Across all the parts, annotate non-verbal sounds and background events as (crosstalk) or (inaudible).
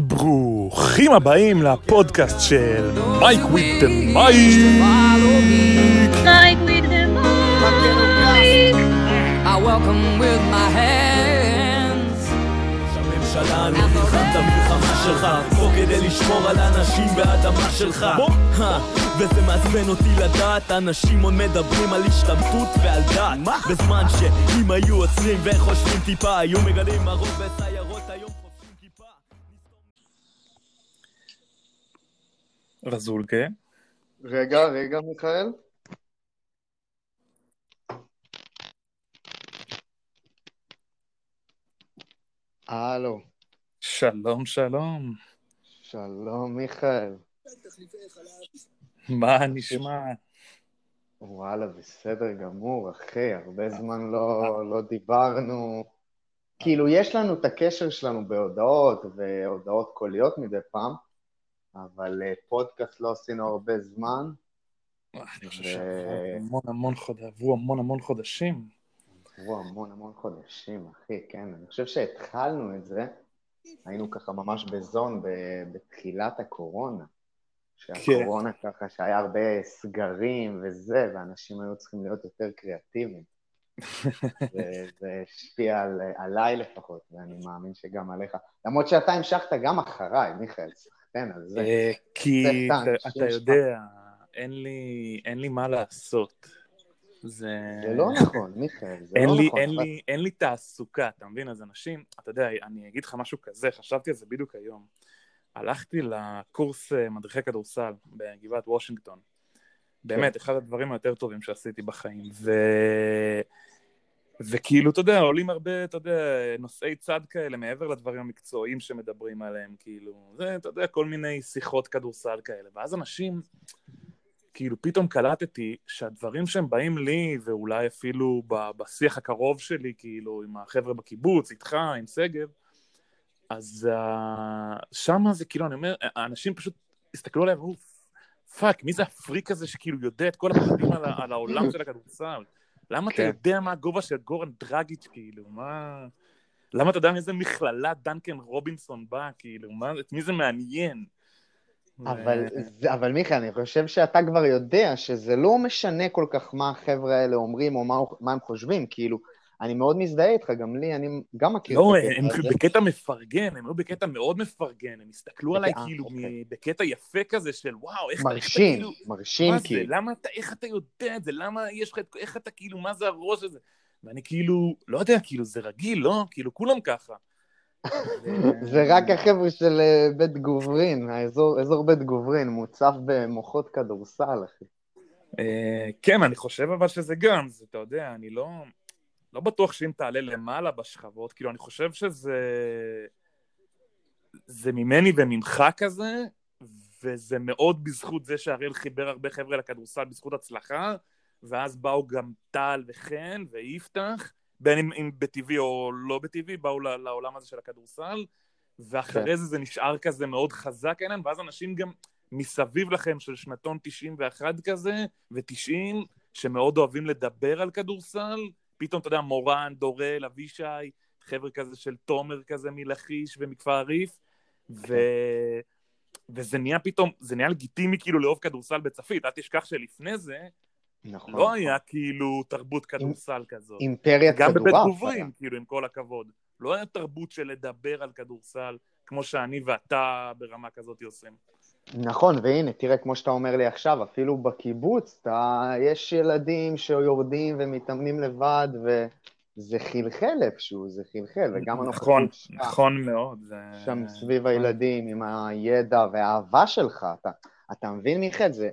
ברוכים הבאים לפודקאסט של מייק וויט מייק. Like we did like. I welcome with my hands. הממשלה נלחם את המלחמה שלך פה כדי לשמור על האנשים והאדמה שלך הא, וזה מעצבן אותי לדעת אנשים עוד מדברים על השתמטות ועל דת בזמן שאם היו עוצרים וחושבים טיפה היו מגלים הרוב בסיירות רזולקה. רגע, רגע, מיכאל. הלו, שלום שלום. שלום מיכאל. מה נשמע? וואלה, בסדר גמור, אחי, הרבה זמן לא, לא דיברנו. כאילו, יש לנו את הקשר שלנו בהודעות והודעות קוליות מדי פעם, אבל אה, פודקאסט לא עשינו הרבה זמן. אני חושב ו- שעברו המון המון חודשים, עברו המון המון חודשים. עברו המון המון חודשים, אחי, כן. אני חושב שהתחלנו את זה, היינו ככה ממש בזון בתחילת הקורונה. שהקורונה ככה, שהיה הרבה סגרים וזה, ואנשים היו צריכים להיות יותר קריאטיביים. (laughs) וזה השפיע על, עליי לפחות, ואני מאמין שגם עליך. למרות שאתה המשכת גם אחריי, מיכאל, סחטיין על זה. אה, כי אתה-. יודע, אין לי מה לעשות. זה... זה לא נכון, מיכאל, זה לא לי, נכון. אין, אבל- לי, אין לי תעסוקה, אתה מבין? אז אנשים, אתה יודע, אני אגיד לך משהו כזה, חשבתי על זה בדיוק היום. הלכתי לקורס אה, מדריכי כדורסל בגבעת וושינגטון. באמת, אחד הדברים היותר טובים שעשיתי בחיים. ו... וכאילו, אתה יודע, עולים הרבה, אתה יודע, נושאי צד כאלה, מעבר לדברים המקצועיים שמדברים עליהם, כאילו, זה, אתה יודע, כל מיני שיחות כדורסל כאלה. ואז אנשים, כאילו, פתאום קלטתי שהדברים שהם באים לי, ואולי אפילו בשיח הקרוב שלי, כאילו, עם החבר'ה בקיבוץ, איתך, עם שגב, אז uh, שמה זה כאילו, אני אומר, האנשים פשוט הסתכלו עליהם fuck, מי זה הפריק הזה שכאילו יודע את כל הפרטים על, על העולם של הכדורסל? למה אתה כן. יודע מה הגובה של גורן דרגיץ', כאילו, מה... למה אתה יודע מאיזה מכללה דנקן רובינסון בא, כאילו, מה, את מי זה מעניין? אבל, זה, אבל מיכאל, אני חושב שאתה כבר יודע שזה לא משנה כל כך מה החבר'ה האלה אומרים או מה, מה הם חושבים, כאילו, אני מאוד מזדהה איתך, גם לי, אני גם מכיר לא, את הם הקטע הזה. בקטע מפרגן, הם היו בקטע מאוד מפרגן, הם הסתכלו עליי אה, כאילו אוקיי. בקטע יפה כזה של וואו, איך איך אתה מרשים, כאילו... מרשים מה זה, כאילו. למה אתה, איך אתה יודע את זה, למה יש לך, איך אתה כאילו, מה זה הראש הזה? ואני כאילו, לא יודע, כאילו, זה רגיל, לא? כאילו, כולם ככה. (laughs) זה רק החבר'ה של אה, בית גוברין, האזור אזור בית גוברין, מוצף במוחות כדורסל, אחי. אה, כן, אני חושב אבל שזה גם, אתה יודע, אני לא, לא בטוח שאם תעלה למעלה בשכבות, כאילו, אני חושב שזה... זה ממני וממך כזה, וזה מאוד בזכות זה שהראל חיבר הרבה חבר'ה לכדורסל בזכות הצלחה, ואז באו גם טל וחן ויפתח, בין אם, אם בטבעי או לא בטבעי, באו לעולם הזה של הכדורסל, ואחרי כן. זה זה נשאר כזה מאוד חזק העניין, ואז אנשים גם מסביב לכם של שנתון 91 כזה, ו-90, שמאוד אוהבים לדבר על כדורסל, פתאום, אתה יודע, מורן, דורל, אבישי, חבר'ה כזה של תומר כזה מלכיש ומכפר ריף, ו... וזה נהיה פתאום, זה נהיה לגיטימי כאילו לאהוב כדורסל בצפית, אל תשכח שלפני זה נכון. לא היה כאילו תרבות כדורסל כזאת. אימפריית גם בבית כדורעף. גוברים, כאילו, עם כל הכבוד. לא היה תרבות של לדבר על כדורסל, כמו שאני ואתה ברמה כזאת עושים. נכון, והנה, תראה, כמו שאתה אומר לי עכשיו, אפילו בקיבוץ, אתה, יש ילדים שיורדים ומתאמנים לבד, וזה חלחל איפשהו, זה חלחל, וגם נכון, הנוכחות שלך נכון מאוד. זה... שם סביב הילדים, עם הידע והאהבה שלך, אתה, אתה מבין, מיכאל? זה...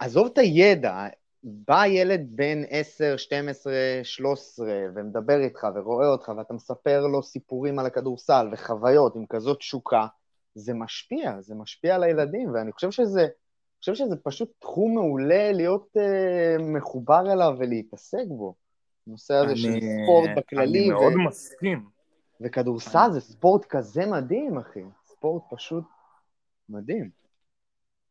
עזוב את הידע, בא ילד בן 10, 12, 13, ומדבר איתך ורואה אותך, ואתה מספר לו סיפורים על הכדורסל וחוויות עם כזאת תשוקה, זה משפיע, זה משפיע על הילדים, ואני חושב שזה, אני חושב שזה פשוט תחום מעולה להיות uh, מחובר אליו ולהתעסק בו. הנושא הזה של ספורט בכללי, אני מאוד ו- מסכים. וכדורסל זה ספורט כזה מדהים, אחי. ספורט פשוט מדהים.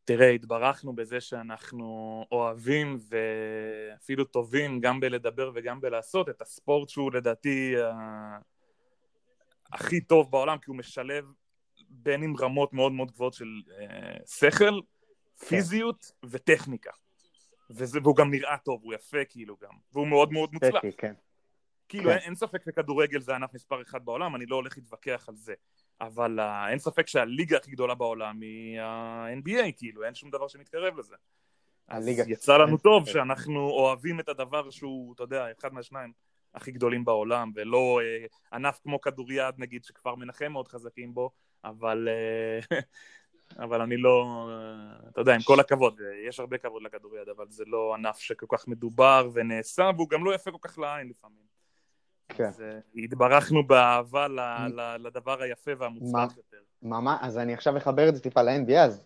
תראה, התברכנו בזה שאנחנו אוהבים ואפילו טובים גם בלדבר וגם בלעשות את הספורט שהוא לדעתי ה- הכי טוב בעולם, כי הוא משלב בין עם רמות מאוד מאוד גבוהות של אה, שכל, פיזיות וטכניקה. וזה, והוא גם נראה טוב, הוא יפה כאילו גם, והוא מאוד מאוד מוצלח. כן. כאילו כן. אין, אין ספק שכדורגל זה הענף מספר אחד בעולם, אני לא הולך להתווכח על זה. אבל uh, אין ספק שהליגה הכי גדולה בעולם היא ה-NBA, כאילו, אין שום דבר שמתקרב לזה. אז הליגה- יצא לנו אין טוב ספק. שאנחנו אוהבים את הדבר שהוא, אתה יודע, אחד מהשניים הכי גדולים בעולם, ולא אה, ענף כמו כדוריד, נגיד, שכפר מנחם מאוד חזקים בו, אבל, אה, (laughs) אבל אני לא, אה, אתה יודע, עם כל הכבוד, יש הרבה כבוד לכדוריד, אבל זה לא ענף שכל כך מדובר ונעשה, והוא גם לא יפה כל כך לעין לפעמים. כן. אז אה, התברכנו באהבה ל- ל- לדבר היפה והמוצלח? יותר. ממש, אז אני עכשיו אחבר את זה טיפה ל-NBA, אז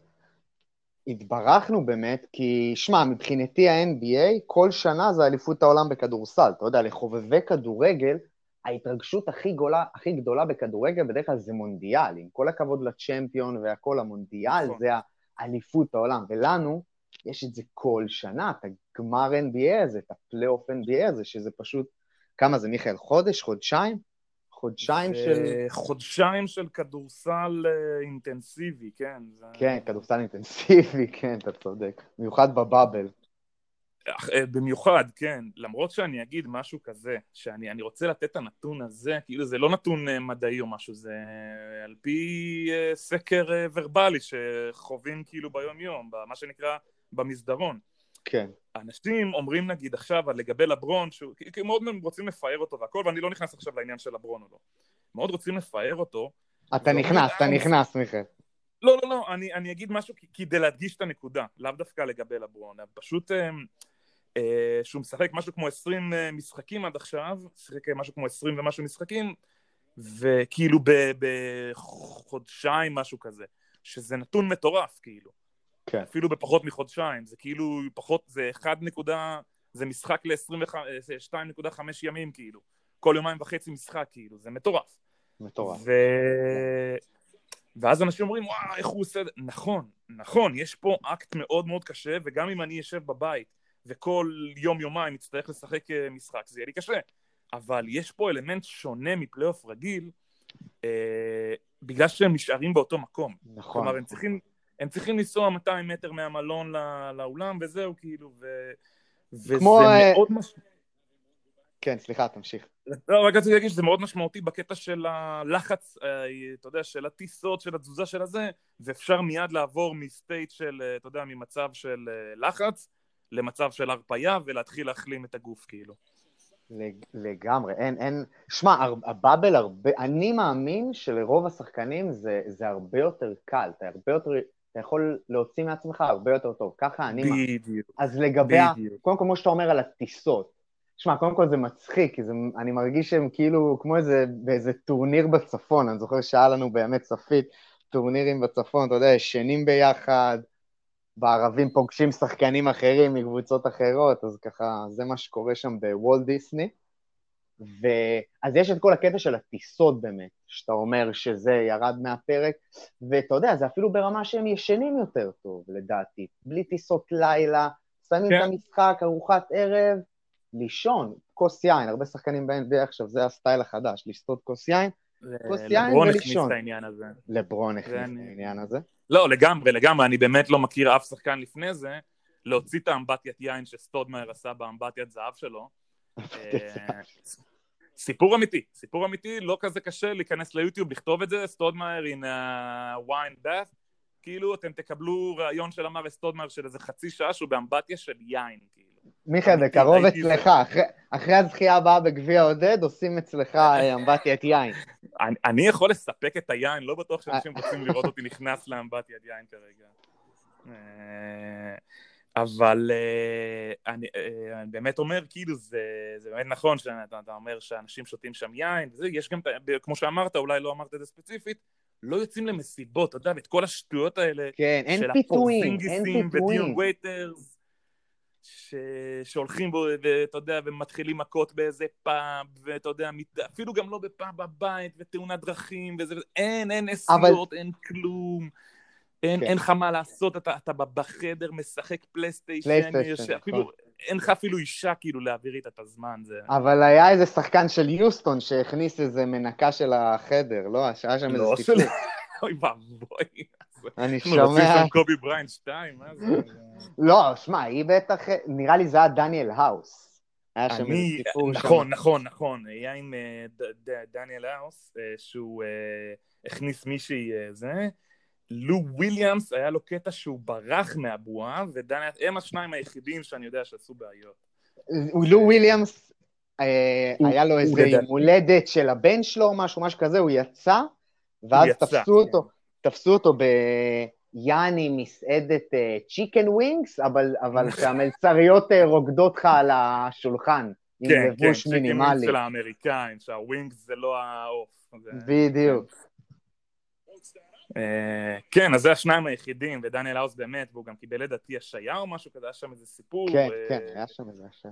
התברכנו באמת, כי שמע, מבחינתי ה-NBA, כל שנה זה אליפות העולם בכדורסל. אתה יודע, לחובבי כדורגל, ההתרגשות הכי גדולה, הכי גדולה בכדורגל בדרך כלל זה מונדיאל. עם כל הכבוד לצ'מפיון והכל, המונדיאל נכון. זה האליפות העולם. ולנו, יש את זה כל שנה, את הגמר NBA הזה, את הפלייאוף NBA הזה, שזה פשוט, כמה זה, מיכאל? חודש? חודשיים? חודשיים של... חודשיים של כדורסל אה, אינטנסיבי, כן. זה... כן, כדורסל אינטנסיבי, (laughs) כן, אתה צודק. במיוחד בבאבל. אה, במיוחד, כן. למרות שאני אגיד משהו כזה, שאני אני רוצה לתת את הנתון הזה, כאילו זה לא נתון אה, מדעי או משהו, זה אה, על פי סקר ורבלי שחווים כאילו ביום-יום, מה שנקרא במסדרון. כן, אנשים אומרים נגיד עכשיו לגבי לברון, שהוא כי- מאוד רוצים לפאר אותו והכל, ואני לא נכנס עכשיו לעניין של לברון או לא. מאוד רוצים לפאר אותו. אתה נכנס, אתה נכנס, מיכאל. לא, לא, לא, אני, אני אגיד משהו כדי להדגיש את הנקודה, לאו דווקא לגבי לברון. פשוט שהוא משחק משהו כמו 20 אה, משחקים עד עכשיו, שיחק אה, משהו כמו 20 ומשהו משחקים, וכאילו בחודשיים משהו כזה, שזה נתון מטורף, כאילו. כן. אפילו בפחות מחודשיים, זה כאילו פחות, זה 1 נקודה, זה משחק ל-2.5 ימים, כאילו. כל יומיים וחצי משחק, כאילו, זה מטורף. מטורף. ו... ואז אנשים אומרים, וואו, איך הוא עושה את זה? נכון, נכון, יש פה אקט מאוד מאוד קשה, וגם אם אני אשב בבית וכל יום-יומיים אצטרך לשחק אה, משחק, זה יהיה לי קשה. אבל יש פה אלמנט שונה מפלייאוף רגיל, אה, בגלל שהם נשארים באותו מקום. נכון. כלומר, הם צריכים, הם צריכים לנסוע 200 מטר מהמלון לא, לאולם, וזהו, כאילו, ו... וזה כמו, אה, מאוד מש... כן, סליחה, תמשיך. לא, רק רציתי להגיד שזה מאוד משמעותי בקטע של הלחץ, אה, אתה יודע, של הטיסות, של התזוזה של הזה, ואפשר מיד לעבור מסטייט של, אתה יודע, ממצב של לחץ למצב של הרפייה ולהתחיל להחלים את הגוף, כאילו. לג- לגמרי, אין, אין, שמע, הבאבל הרבה, אני מאמין שלרוב השחקנים זה, זה הרבה יותר קל, אתה הרבה יותר, אתה יכול להוציא מעצמך הרבה יותר טוב, ככה אני מאמין. בדיוק, אז לגבי, בדיוק. קודם כל, כמו שאתה אומר על הטיסות, שמע, קודם כל זה מצחיק, כי זה, אני מרגיש שהם כאילו כמו איזה, באיזה טורניר בצפון, אני זוכר שהיה לנו באמת צפית, טורנירים בצפון, אתה יודע, ישנים ביחד, בערבים פוגשים שחקנים אחרים מקבוצות אחרות, אז ככה, זה מה שקורה שם בוולט דיסני. ואז יש את כל הקטע של הטיסות באמת, שאתה אומר שזה ירד מהפרק, ואתה יודע, זה אפילו ברמה שהם ישנים יותר טוב, לדעתי. בלי טיסות לילה, שמים כן. את המשחק, ארוחת ערב, לישון, כוס יין, הרבה שחקנים ב-NBA עכשיו, זה הסטייל החדש, לשתות כוס יין, כוס יין לברון הכניס. את העניין הזה. לברון הכניס את העניין הזה. לא, לגמרי, לגמרי, אני באמת לא מכיר אף שחקן לפני זה, להוציא את האמבטיית יין שסטודמאייר עשה באמבטיית זהב שלו. אה, סיפור אמיתי, סיפור אמיתי, לא כזה קשה להיכנס ליוטיוב, לכתוב את זה, סטודמאייר in a wine bath, כאילו אתם תקבלו ראיון של אמר סטודמאייר של איזה חצי שעה שהוא באמבטיה של יין, כאילו. מיכאל, בקרוב ראיתי אצלך, זה. אחרי- הזכייה הבאה בגביע עודד, עושים אצלך אה, אמבטיית יין. אני, יכול לספק את היין, לא בטוח שאנשים רוצים לראות אותי נכנס לאמבטיית יין כרגע. אה, אבל אה, אני, אה, באמת אומר, כאילו, זה, זה באמת נכון שאתה אתה אומר שאנשים שותים שם יין, יש גם, את כמו שאמרת, אולי לא אמרת את זה ספציפית, לא יוצאים למסיבות, אתה יודע, ואת כל השטויות האלה, כן, אין של פיתויים, אין הפורזינגיסים ודיון פיתויים. וייטרס, ש... שהולכים בו, ואתה יודע, ומתחילים מכות באיזה פאב, ואתה יודע, מת... אפילו גם לא בפאב בבית, ותאונת דרכים, וזה, אין, אין נסיעות, אין כלום. אין, כן. אין לך מה לעשות, אתה, אתה בחדר משחק פלייסטיישן, פלייסטיישן, יש- נכון. אפילו, אין לך אפילו אישה כאילו להעביר איתה את הזמן, זה... אבל היה איזה שחקן של יוסטון שהכניס איזה מנקה של החדר, לא? שהיה שם איזה לא סיפור. של- (laughs) אוי ואבוי. אני אנחנו רוצים שומע... שם קובי בריינט 2, מה זה? לא, שמע, היא בטח... נראה לי זה היה דניאל האוס. היה שם איזה אני, סיפור שם. נכון, נכון, נכון, היה עם אה, דניאל האוס, אה, שהוא אה, הכניס מישהי זה, לו וויליאמס, היה לו קטע שהוא ברח מהבועה, ודניאל, הם השניים היחידים שאני יודע שעשו בעיות. לו וויליאמס, היה לו איזה יום הולדת של הבן שלו או משהו, משהו כזה, הוא יצא, ואז תפסו. אותו, תפסו אותו ביאני מסעדת chicken wings, אבל אבל (laughs) שהמלצריות אה, רוקדות לך על השולחן, עם כן, כן, לבוש צ'יקים מינימלי. של האמריקאים, שה wings זה לא העוף. זה- בדיוק. אה, כן, אז זה השניים היחידים, ודניאל האוס באמת, והוא גם קיבל לדעתי השעיה או משהו כזה, היה שם איזה סיפור. כן, אה, כן, היה שם איזה השם.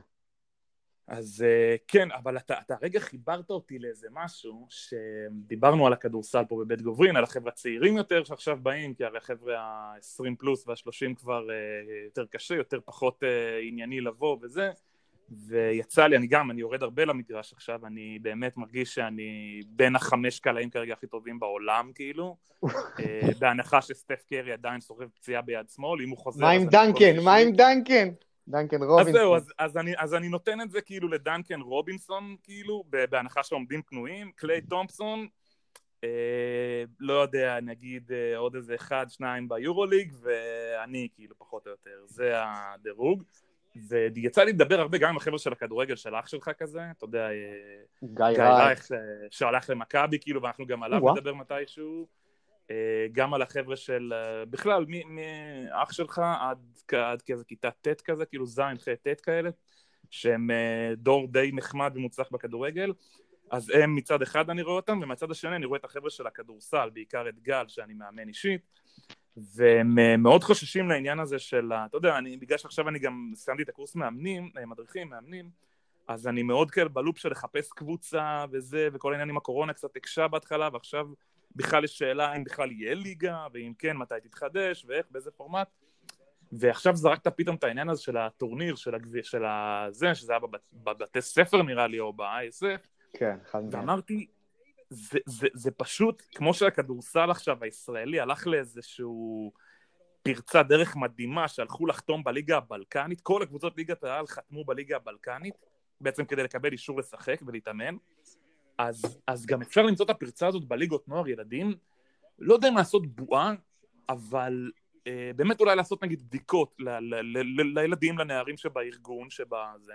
אז אה, כן, אבל אתה, אתה רגע חיברת אותי לאיזה משהו, שדיברנו על הכדורסל פה בבית גוברין, על החבר'ה הצעירים יותר שעכשיו באים, כי הרי החבר'ה ה-20 פלוס וה-30 כבר אה, יותר קשה, יותר פחות אה, ענייני לבוא וזה, ויצא לי, אני גם, אני יורד הרבה למגרש עכשיו, אני באמת מרגיש שאני בין החמש קלעים כרגע הכי טובים בעולם, כאילו, בהנחה שסטף קרי עדיין סוחב פציעה ביד שמאל, אם הוא חוזר... מה עם דנקן? מה. עם דנקן? דנקן אז רובינסון. זהו, אז, אז, אני, אז אני נותן את זה כאילו לדנקן רובינסון, כאילו, בהנחה שעומדים פנויים, קליי תומפסון, אה, לא יודע, נגיד אה, עוד איזה אחד, שניים ביורוליג, ואני כאילו פחות או יותר, זה הדירוג. ויצא לי לדבר הרבה גם עם החבר'ה של הכדורגל של אח שלך כזה, אתה יודע, אה, גיא רייך. אה, שהלך למכבי, כאילו, ואנחנו גם עליו. נדבר מתישהו. אה, גם על החבר'ה של, אה, בכלל, מאח שלך עד, עד כזה כיתה ט' כזה, כאילו ז', ח', ט' כאלה, שהם אה, דור די נחמד ומוצלח בכדורגל. אז הם מצד אחד אני רואה אותם, ומצד השני אני רואה את החבר'ה של הכדורסל, בעיקר את גל, שאני מאמן אישית, והם מאוד חוששים לעניין הזה של, אתה יודע, אני, בגלל שעכשיו אני גם סיימתי את הקורס מאמנים, מדריכים, מאמנים, אז אני מאוד כאלה בלופ של לחפש קבוצה וזה, וכל העניין עם הקורונה קצת הקשה בהתחלה, ועכשיו בכלל יש שאלה אם בכלל יהיה ליגה, ואם כן, מתי תתחדש, ואיך, באיזה פורמט. ועכשיו זרקת פתאום את העניין הזה של הטורניר, של הגביע, של הזה, שזה היה בבת, בבתי ספר נראה לי, או ב-ISF, כן, אחד מהם. ואמרתי, זה, זה, זה פשוט, כמו שהכדורסל עכשיו הישראלי הלך לאיזשהו פרצה דרך מדהימה שהלכו לחתום בליגה הבלקנית, כל הקבוצות ליגת העל חתמו בליגה הבלקנית, בעצם כדי לקבל אישור לשחק ולהתאמן, אז, אז גם אפשר למצוא את הפרצה הזאת בליגות נוער ילדים, לא יודע אם לעשות בועה, אבל אה, באמת אולי לעשות נגיד בדיקות ל, ל, ל, ל, לילדים, לנערים שבארגון, שבזה,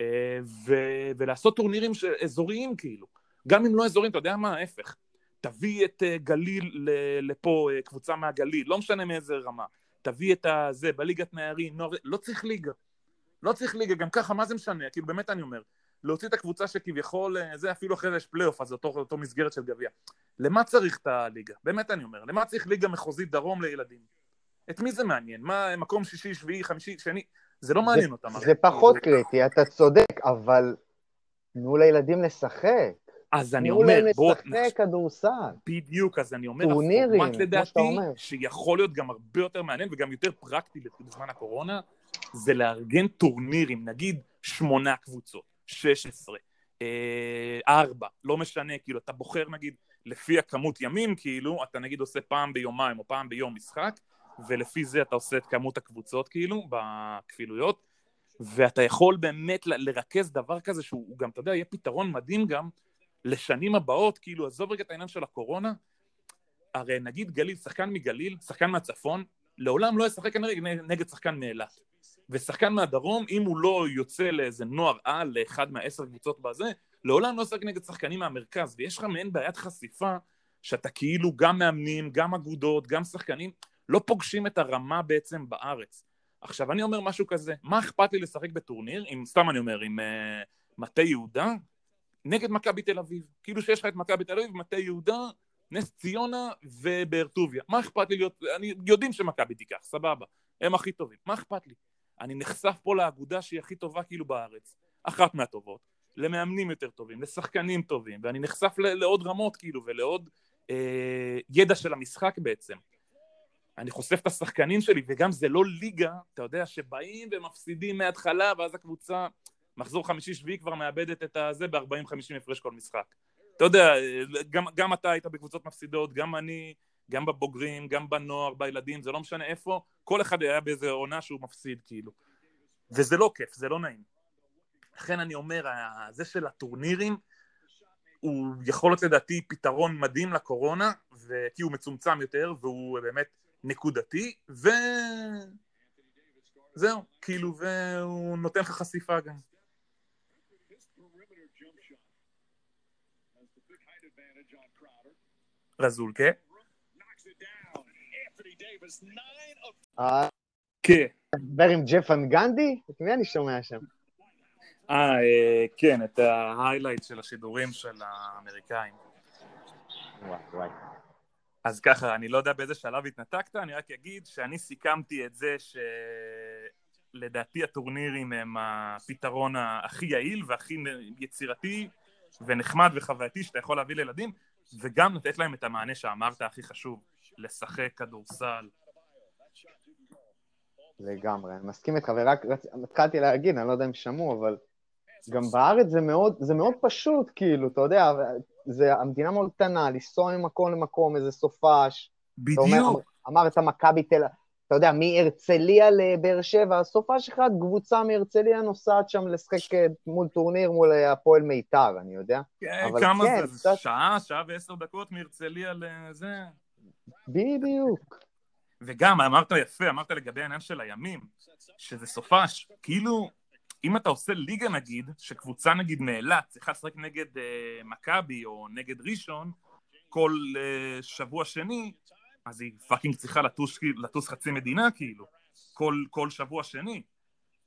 אה, ו, ולעשות טורנירים ש- אזוריים כאילו. גם אם לא אזוריים, אתה יודע מה, ההפך. תביא את אה, גליל ל- לפה, אה, קבוצה מהגליל, לא משנה מאיזה רמה. תביא את הזה, בליגת נערים, נוער, לא צריך ליגה. לא צריך ליגה, גם ככה, מה זה משנה? כאילו, באמת אני אומר, להוציא את הקבוצה שכביכול, אה, זה אפילו אחרי זה יש פלייאוף, אז זה אותו, אותו מסגרת של גביע. למה צריך את הליגה? באמת אני אומר, למה צריך ליגה מחוזית דרום לילדים? את מי זה מעניין? מה, מקום שישי, שביעי, חמישי, שני? זה לא מעניין אותם. הרי. זה פחות קריטי, אתה צודק, אבל תנו לילדים לשחק. אז אני תנו אומר, להם בוא, לשחק כדורסל. בדיוק, אז אני אומר, טורנירים, הפורמט כמו לדעתי, שאתה אומר. שיכול להיות גם הרבה יותר מעניין וגם יותר פרקטי בזמן הקורונה, זה לארגן טורנירים, נגיד שמונה קבוצות, 16, אה, ארבע, לא משנה, כאילו, אתה בוחר נגיד לפי הכמות ימים, כאילו, אתה נגיד עושה פעם ביומיים או פעם ביום משחק, ולפי זה אתה עושה את כמות הקבוצות, כאילו, בכפילויות, ואתה יכול באמת לרכז דבר כזה שהוא גם, אתה יודע, יהיה פתרון מדהים גם לשנים הבאות, כאילו, עזוב רגע את העניין של הקורונה, הרי נגיד גליל, שחקן מגליל, שחקן מהצפון, לעולם לא ישחק כנראה נגד שחקן מאילת. ושחקן מהדרום, אם הוא לא יוצא לאיזה נוער על, לאחד מהעשר קבוצות בזה, לעולם לא ישחק נגד שחקנים מהמרכז, ויש לך מעין בעיית חשיפה, שאתה כאילו גם מאמנים, גם אגודות, גם שחקנים, לא פוגשים את הרמה בעצם בארץ. עכשיו, אני אומר משהו כזה, מה אכפת לי לשחק בטורניר, אם, סתם אני אומר, עם uh, מטה יהודה, נגד מכבי תל אביב. כאילו שיש לך את מכבי תל אביב, מטה יהודה, נס ציונה ובאר טוביה. מה אכפת לי להיות, אני, יודעים שמכבי תיקח, סבבה, הם הכי טובים, מה אכפת לי? אני נחשף פה לאגודה שהיא הכי טובה כאילו בארץ, אחת מהטובות, למאמנים יותר טובים, לשחקנים טובים, ואני נחשף לעוד רמות כאילו, ולעוד אה, ידע של המשחק בעצם. אני חושף את השחקנים שלי, וגם זה לא ליגה, אתה יודע, שבאים ומפסידים מההתחלה, ואז הקבוצה, מחזור חמישי-שביעי כבר מאבדת את הזה ב-40-50 הפרש כל משחק. אתה יודע, גם, גם אתה היית בקבוצות מפסידות, גם אני, גם בבוגרים, גם בנוער, בילדים, זה לא משנה איפה, כל אחד היה באיזה עונה שהוא מפסיד, כאילו. וזה לא כיף, זה לא נעים. לכן אני אומר, זה של הטורנירים, הוא יכול להיות לדעתי פתרון מדהים לקורונה, ו... כי הוא מצומצם יותר, והוא באמת נקודתי, ו... זהו, כאילו, והוא נותן לך חשיפה גם. רזולקה? אה, כן. דבר עם ג'ף אנגנדי? את מי אני שומע שם? אה, אה, כן, את ההיילייט של השידורים של האמריקאים. וואי, וואי. אז ככה, אני לא יודע באיזה שלב התנתקת, אני רק אגיד שאני סיכמתי את זה שלדעתי הטורנירים הם הפתרון הכי יעיל והכי יצירתי ונחמד וחווייתי שאתה יכול להביא לילדים, וגם לתת להם את המענה שאמרת הכי חשוב, לשחק כדורסל. לגמרי, אני מסכים איתך, ורק התחלתי להגיד, אני לא יודע אם שמעו, אבל גם בארץ זה מאוד, זה מאוד פשוט, כאילו, אתה יודע, זה, המדינה מאוד קטנה, לנסוע ממקום למקום, איזה סופש. אתה אומר, בדיוק. אמרת מכבי תל אתה יודע, מהרצליה לבאר שבע, סופש אחד, קבוצה מהרצליה נוסעת שם לשחק אה, מול טורניר מול אה, הפועל מיתר, אני יודע. כן, אבל כמה כן, זה? זה? קצת- שעה, שעה ועשר דקות מהרצליה לזה. בדיוק. וגם, אמרת יפה, אמרת לגבי העניין של הימים, שזה סופש, כאילו, אם אתה עושה ליגה נגיד, שקבוצה נגיד מאילת צריכה לשחק נגד אה, מכבי או נגד ראשון, כל אה, שבוע שני, אז היא פאקינג צריכה לטוס, לטוס חצי מדינה, כאילו, כל, כל שבוע שני.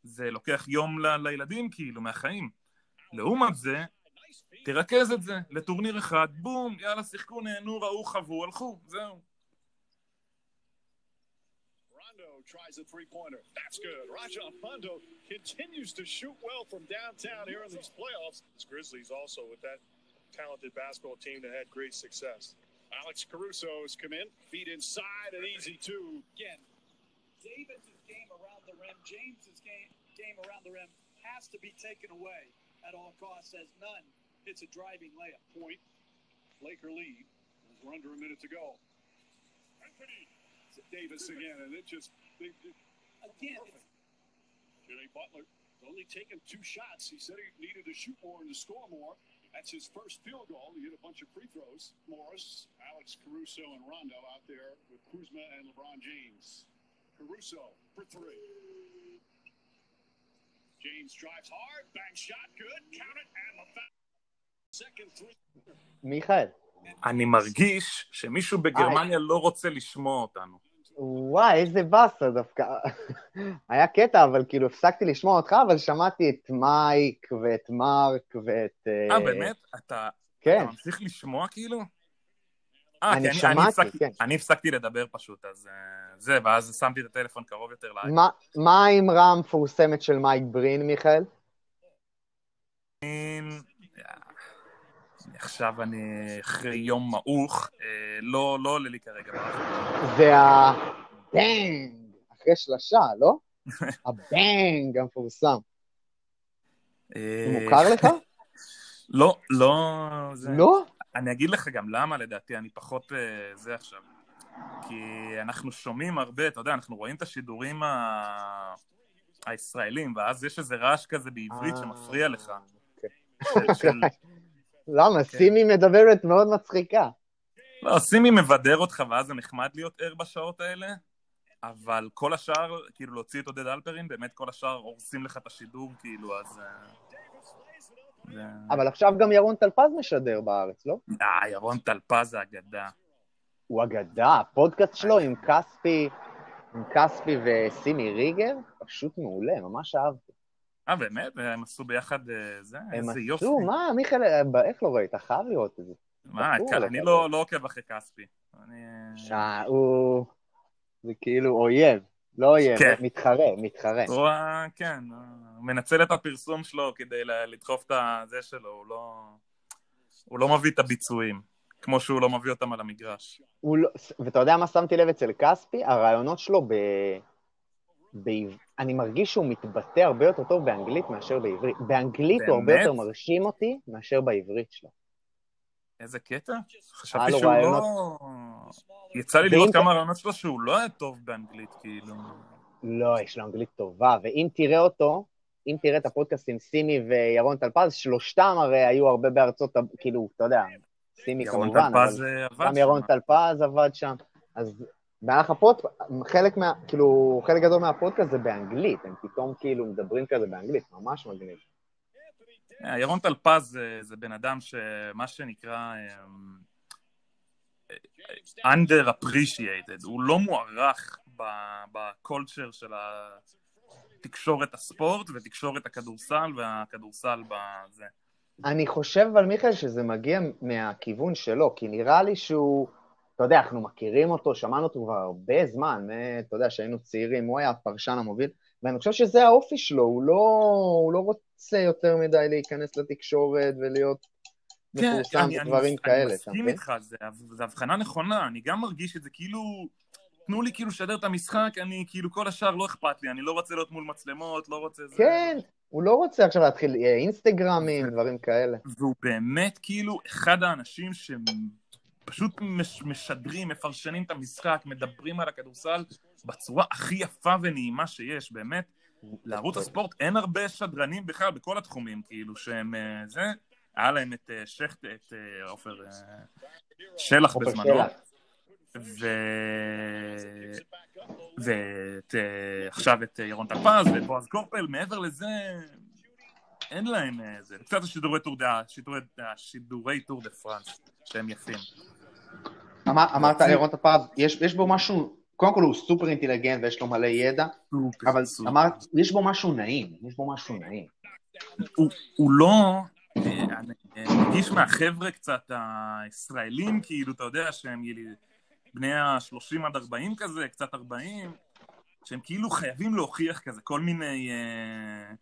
זה לוקח יום ל, לילדים, כאילו, מהחיים. לעומת זה, תרכז את זה לטורניר אחד, בום, יאללה, שיחקו, נהנו, ראו, חוו, הלכו, זהו. Tries a three-pointer. That's good. Rajon Rondo continues to shoot well from downtown here in these playoffs. Grizzlies also with that talented basketball team that had great success. Alex Caruso has come in, feet inside, an easy two. again, Davis' game around the rim, James's game, game around the rim has to be taken away at all costs, as none hits a driving layup. Point. Laker lead. As we're under a minute to go. Anthony Davis again, and it just they, they, Again. Jimmy Butler only taken two shots. He said he needed to shoot more and to score more. That's his first field goal. He hit a bunch of free throws. Morris, Alex Caruso, and Rondo out there with Kuzma and LeBron James. Caruso for three. James drives hard, bang shot, good, count it, and the foul. Second three. מיכאל, אני מרגיש שמישהו בגרמניה לא רוצה לשמוע אותנו. וואי, איזה באסה דווקא. היה קטע, אבל כאילו הפסקתי לשמוע אותך, אבל שמעתי את מייק ואת מרק ואת... אה, באמת? אתה כן, אתה ממשיך לשמוע כאילו? אה, אני שמעתי, כן. אני הפסקתי לדבר פשוט, אז אה, זה, ואז שמתי את הטלפון קרוב יותר לעין. מה- מה האמרה המפורסמת של מייק ברין, מיכאל? עכשיו אני אחרי יום מעוך, אה, לא לא עולה לי כרגע. בראש. זה הבנג, אחרי שלושה, לא? (laughs) הבנג המפורסם. אה, מוכר לך? (laughs) לא, לא... זה- לא? אני אגיד לך גם למה לדעתי אני פחות אה, זה עכשיו. כי אנחנו שומעים הרבה, אתה יודע, אנחנו רואים את השידורים ה... הישראלים, ואז יש איזה רעש כזה בעברית שמפריע לך. אוקיי. של- של- (laughs) למה? כן. סימי מדברת מאוד מצחיקה. לא, סימי מבדר אותך, ואז זה נחמד להיות ער בשעות האלה, אבל כל השאר, כאילו להוציא את עודד אלפרין, באמת כל השאר הורסים לך את השידור, כאילו, אז... אה, אבל עכשיו גם ירון טלפז משדר בארץ, לא? אה, ירון טלפז זה אגדה. הוא אגדה, הפודקאסט שלו עם כספי, עם כספי וסימי ריגר, פשוט מעולה, ממש אהבתי. אה, באמת? הם עשו ביחד אה, זה? הם איזה יופי. עשו, מה, מיכאל, אה, איך לא ראית? חייב לראות את זה. מה, אני. לא לא עוקב אחרי כספי. אני... שעה, הוא... זה כאילו אויב, לא אויב, כן. מתחרה, מתחרה. הוא, כן, הוא מנצל את הפרסום שלו כדי לדחוף את הזה שלו, הוא לא... הוא לא מביא את הביצועים, כמו שהוא לא מביא אותם על המגרש. לא, ואתה יודע מה שמתי לב אצל כספי? הרעיונות שלו ב... ב... אני מרגיש שהוא מתבטא הרבה יותר טוב באנגלית מאשר בעברית. באנגלית הוא הרבה באמת? יותר מרשים אותי מאשר בעברית שלו. איזה קטע? חשבתי לו שהוא רעיונות. לא... יצא לי לראות ת- כמה רעיונות שלו שהוא לא היה טוב באנגלית, כאילו. לא, יש לו אנגלית טובה, ואם תראה אותו, אם תראה את הפודקאסט עם סימי וירון טלפז, שלושתם הרי היו הרבה בארצות, כאילו, אתה יודע, סימי כמובן, אבל אה, עבד גם ירון. טלפז עבד שם, אז במהלך הפודקאסט, חלק מה, כאילו, חלק גדול מהפודקאסט זה באנגלית, הם פתאום כאילו מדברים כזה באנגלית, ממש מגניב. אה, ירון טלפז זה- זה בן אדם שמה שנקרא אמ, under appreciated, הוא לא מוערך בקולצ'ר של התקשורת הספורט ותקשורת הכדורסל והכדורסל בזה. אני חושב אבל, מיכאל, שזה מגיע מהכיוון שלו, כי נראה לי שהוא, אתה יודע, אנחנו מכירים אותו, שמענו אותו כבר הרבה זמן, מ- אתה יודע, שהיינו צעירים, הוא היה הפרשן המוביל, ואני חושב שזה האופי שלו, הוא לא, הוא לא רוצה יותר מדי להיכנס לתקשורת ולהיות מפורסם כן, אני- אני ודברים כאלה, אני מסכים? איתך, זו הבחנה נכונה, אני גם מרגיש את זה כאילו... תנו לי כאילו לשדר את המשחק, אני כאילו כל השאר לא אכפת לי, אני לא רוצה להיות מול מצלמות, לא רוצה זה. כן, הוא לא רוצה עכשיו להתחיל אה, אינסטגרמים, דברים כאלה. והוא באמת כאילו אחד האנשים שפשוט מש, משדרים, מפרשנים את המשחק, מדברים על הכדורסל בצורה הכי יפה ונעימה שיש, באמת. לערוץ הספורט אין הרבה שדרנים בכלל, בכל התחומים, כאילו, שהם אה, זה. היה להם את אה, שכט, את אה, עופר שלח בזמנו. שלח. ו... ואת, אה, עכשיו את ירון טלפז ובועז קורפל, מעבר לזה, אין להם אה, זה. קצת השידורי טור דה, שידורי, השידורי טור דה פרנס, שהם יפים. אמר, אמרת על ירון טלפז, יש, יש בו משהו, קודם כל הוא סופר אינטליגנט ויש לו מלא ידע, אבל אמרת, יש בו משהו נעים, יש בו משהו נעים. הוא, הוא לא, אה, אני אה, מרגיש מהחבר'ה קצת הישראלים, כאילו, אתה יודע, שהם יליד- בני ה-30 עד 40 כזה, קצת 40, שהם כאילו חייבים להוכיח כזה כל מיני... אה,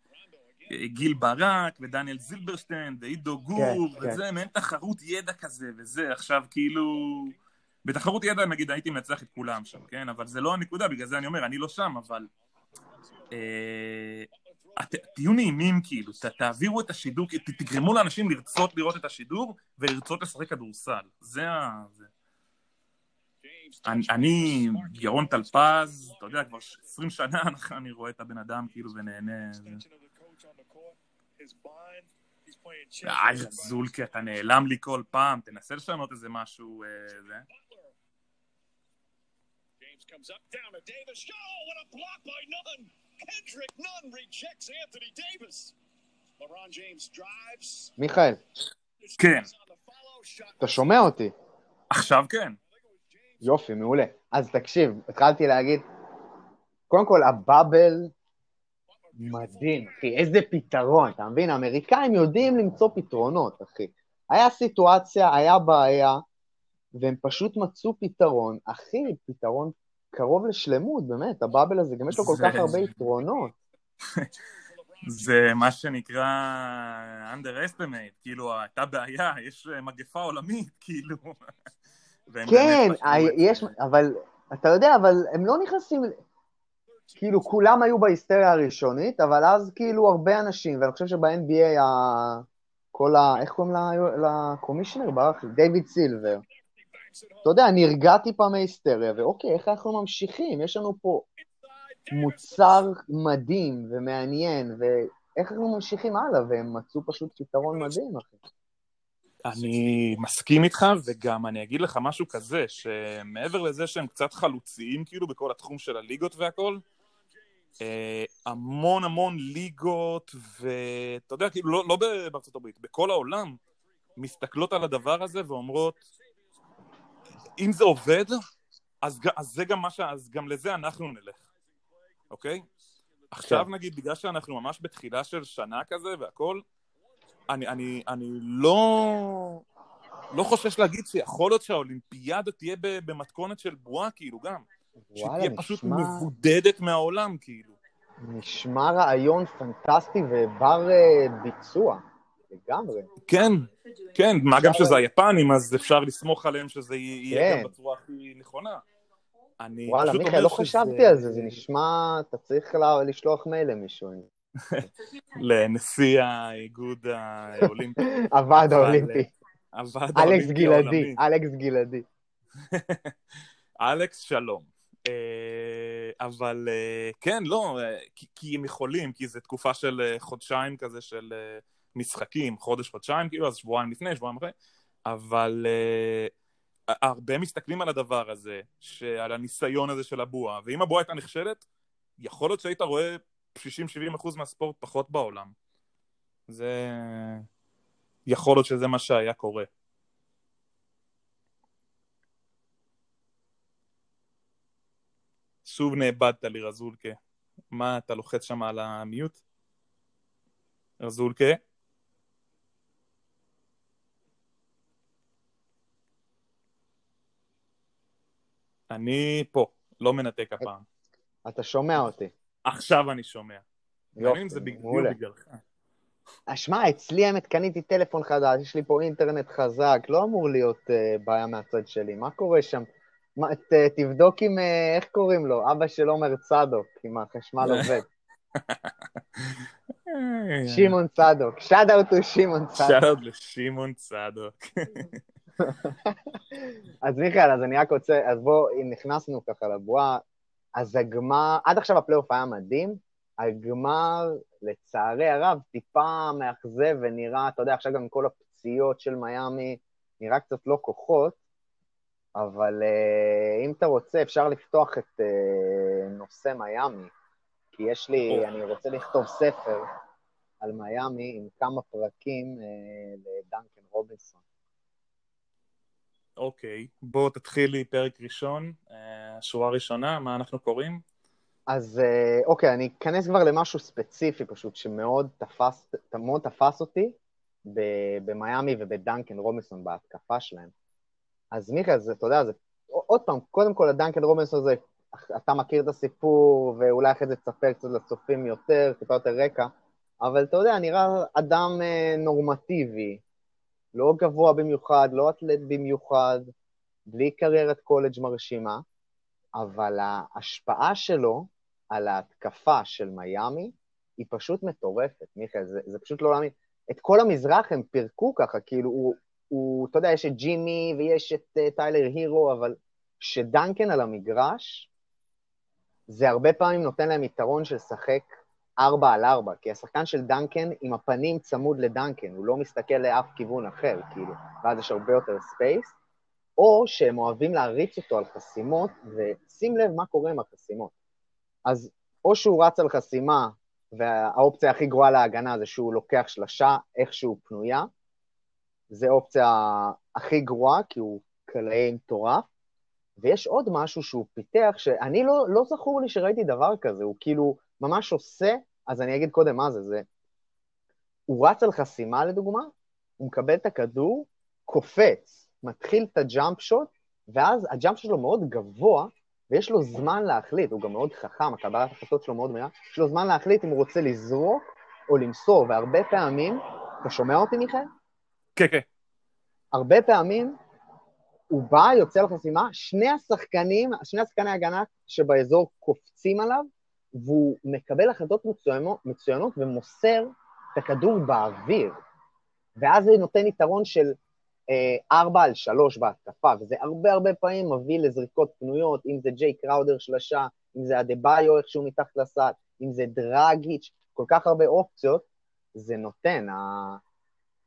אה, גיל ברק ודניאל זילברשטיין ועידו גור כן. וזה, מעין תחרות ידע כזה וזה, עכשיו כאילו... בתחרות ידע נגיד הייתי מנצח את כולם שם, כן? אבל זה לא הנקודה, בגלל זה אני אומר, אני לא שם, אבל... אה, את, תהיו נעימים כאילו, ת, תעבירו את השידור, ת, תגרמו לאנשים לרצות לראות את השידור ולרצות לשחק כדורסל. זה ה... זה. אני, אני, ירון טלפז, אתה יודע, כבר 20 שנה (laughs) אני רואה את הבן אדם כאילו ונהנה. זה. איי, זולקי, אתה נעלם לי כל פעם, תנסה לשנות איזה משהו, אה, זה. Comes up down to Davis. Oh, what a block by Nunn. Kendrick Nunn rejects Anthony Davis. LeBron James drives. מיכאל, כן. אתה שומע אותי? עכשיו כן. יופי, מעולה. אז תקשיב, התחלתי להגיד, קודם כל, הבאבל מדהים, אחי, איזה פתרון, אתה מבין? האמריקאים יודעים למצוא פתרונות, אחי. היה סיטואציה, היה בעיה, והם פשוט מצאו פתרון, אחי, פתרון קרוב לשלמות, באמת, הבאבל הזה, גם יש לו כל זה- כך הרבה יתרונות. (laughs) זה מה שנקרא underestimate, כאילו הייתה בעיה, יש מגפה עולמית, (laughs) כאילו. כן, יש. אבל, אתה יודע, אבל הם לא נכנסים, כאילו, כולם היו בהיסטריה הראשונית, אבל אז כאילו הרבה אנשים, ואני חושב שב-NBA, ה- כל ה... איך קוראים לקומישיונר? ברח לי, דיוויד סילבר. אתה יודע, נרגע טיפה מהיסטריה, ואוקיי, איך אנחנו ממשיכים? יש לנו פה מוצר מדהים ומעניין, ואיך אנחנו ממשיכים הלאה? והם מצאו פשוט פתרון מדהים, אחי. אני מסכים איתך, וגם אני אגיד לך משהו כזה, שמעבר לזה שהם קצת חלוציים כאילו בכל התחום של הליגות והכל, אה, המון המון ליגות, ואתה יודע, כאילו, לא, לא בארצות הברית, בכל העולם, מסתכלות על הדבר הזה ואומרות, אם זה עובד, אז, אז זה גם מה ש... אז גם לזה אנחנו נלך, אוקיי? עכשיו נגיד, בגלל שאנחנו ממש בתחילה של שנה כזה והכל, אני, אני, אני לא, לא חושש להגיד שיכול להיות שהאולימפיאדה תהיה במתכונת של בועה, כאילו גם. וואלה, שתהיה פשוט נשמע, מבודדת מהעולם, כאילו. נשמע רעיון פנטסטי ובר אה, ביצוע, לגמרי. כן, כן, מה גם שזה היפנים, אז אפשר לסמוך עליהם שזה יהיה כן. גם בצורה הכי נכונה. אני וואלה, פשוט מיכאל, אומר לא שזה- חשבתי על זה, זה נשמע, אתה צריך לשלוח מייל למישהו. (laughs) לנשיא האיגוד האולימפי. (laughs) הוועד האולימפי. הוועד אלכס גלעדי. אלכס גלעדי. (laughs) אלכס, שלום. אה, אבל אה, כן, לא, אה, כי, הם יכולים, כי זו תקופה של אה, חודשיים כזה של אה, משחקים, חודש-חודשיים, כאילו, אז שבועיים לפני, שבועיים אחרי, אבל אה, הרבה מסתכלים על הדבר הזה, על הניסיון הזה של הבועה, ואם הבועה הייתה נכשלת, יכול להיות שהיית רואה 60-70 אחוז מהספורט פחות בעולם. זה... יכול להיות שזה מה שהיה קורה. שוב נאבדת לי, רזולקה. מה, אתה לוחץ שם על המיוט? רזולקה? אני פה, לא מנתק הפעם. אתה שומע אותי. עכשיו אני שומע. אם זה יופי, בגלל מעולה. בגללך. אה, שמע, אצלי האמת קניתי טלפון חדש, יש לי פה אינטרנט חזק, לא אמור להיות uh, בעיה מהצד שלי, מה קורה שם? מה, ת, תבדוק עם, uh, איך קוראים לו? אבא של עומר צדוק, עם החשמל (laughs) עובד. שמעון צדוק, שאט אאוט הוא שמעון צדוק. שאלות לשמעון צדוק. (laughs) (laughs) אז מיכאל, אז אני רק רוצה, אז בוא, אם נכנסנו ככה לבועה, אז הגמר, עד עכשיו הפלייאוף היה מדהים, הגמר, לצערי הרב, טיפה מאכזב ונראה, אתה יודע, עכשיו גם כל הפציעות של מיאמי, נראה קצת לא כוחות, אבל uh, אם אתה רוצה, אפשר לפתוח את uh, נושא מיאמי, כי יש לי, או. אני רוצה לכתוב ספר על מיאמי עם כמה פרקים uh, לדנקן רובינסון. אוקיי, בוא תתחילי פרק ראשון, אה, שורה ראשונה, מה אנחנו קוראים? אז אה, אוקיי, אני אכנס כבר למשהו ספציפי פשוט, שמאוד תפס, מאוד תפס אותי במיאמי ובדנקן רובינסון בהתקפה שלהם. אז מיכאל, אתה יודע, זה, עוד פעם, קודם כל, הדנקן רובינסון הזה, אתה מכיר את הסיפור, ואולי אחרי זה תספר קצת לצופים יותר, טיפה יותר רקע, אבל אתה יודע, נראה אדם אה, נורמטיבי, לא גבוה במיוחד, לא אתלט במיוחד, בלי קריירת קולג' מרשימה, אבל ההשפעה שלו על ההתקפה של מיאמי היא פשוט מטורפת, מיכאל, זה, זה פשוט לא להאמין. את כל המזרח הם פירקו ככה, כאילו, הוא, הוא, אתה יודע, יש את ג'ימי ויש את uh, טיילר הירו, אבל כשדנקן על המגרש, זה הרבה פעמים נותן להם יתרון של לשחק ארבע על ארבע, כי השחקן של דנקן עם הפנים צמוד לדנקן, הוא לא מסתכל לאף כיוון אחר, כאילו, ואז יש הרבה יותר space, או שהם אוהבים להריץ אותו על חסימות, ושים לב מה קורה עם החסימות. אז או שהוא רץ על חסימה, והאופציה הכי גרועה להגנה זה שהוא לוקח שלשה איכשהו פנויה, זה אופציה הכי גרועה, כי הוא קלעי מטורף, ויש עוד משהו שהוא פיתח, שאני לא, לא זכור לי שראיתי דבר כזה, הוא כאילו ממש עושה, אז אני אגיד קודם מה זה, זה... הוא רץ על חסימה לדוגמה, הוא מקבל את הכדור, קופץ, מתחיל את הג'אמפ שוט, ואז הג'אמפ שלו מאוד גבוה, ויש לו זמן להחליט, הוא גם מאוד חכם, הקבלת החלטות שלו מאוד מהירה, יש לו זמן להחליט אם הוא רוצה לזרוק או למסור, והרבה פעמים, אתה שומע אותי מיכאל? כן, כן. הרבה פעמים הוא בא, יוצא לחסימה, שני השחקנים, שני השחקני הגנה שבאזור קופצים עליו, והוא מקבל החלטות מצוינות, מצוינות ומוסר את הכדור באוויר. ואז זה נותן יתרון של אה, 4 על 3 בהתקפה, וזה הרבה הרבה פעמים מביא לזריקות פנויות, אם זה ג'יי קראודר שלשה, אם זה אדה-ביו איכשהו מתחת לסל, אם זה דרגיץ', כל כך הרבה אופציות, זה נותן. ה-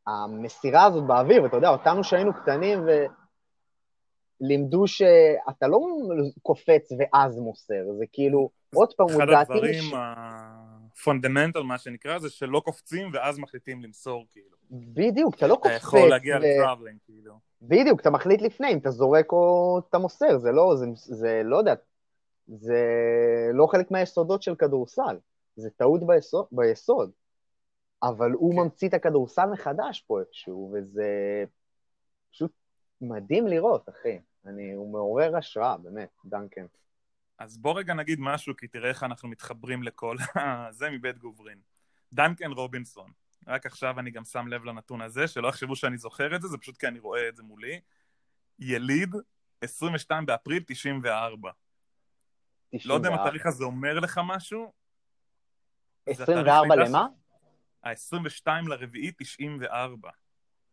המסירה הזאת באוויר, ואתה יודע, אותנו שהיינו קטנים ולימדו שאתה לא קופץ ואז מוסר, זה כאילו, עוד פעם, הוא אחד. הדברים ה fundamental, מה שנקרא, זה שלא קופצים ואז מחליטים למסור, כאילו. בדיוק, אתה לא אתה קופץ. יכול להגיע ו- ל traveling, כאילו. בדיוק, אתה מחליט לפני אם אתה זורק או אתה מוסר, זה לא, זה, זה לא יודע, זה לא חלק מהיסודות של כדורסל, זה טעות ביסוד, ביסוד. אבל הוא כן. ממציא את הכדורסל מחדש פה איפשהו, וזה פשוט מדהים לראות, אחי. אני, הוא מעורר השראה, באמת, דנקן. אז בוא רגע נגיד משהו, כי תראה איך אנחנו מתחברים לכל זה מבית גוברין. דנקן רובינסון, רק עכשיו אני גם שם לב לנתון הזה, שלא יחשבו שאני זוכר את זה, זה פשוט כי אני רואה את זה מולי. יליד, 22 באפריל 94. לא יודע אם 94. התאריך הזה אומר לך משהו. זה 24 התאריך לידה למה? ה-22 לרביעי 94.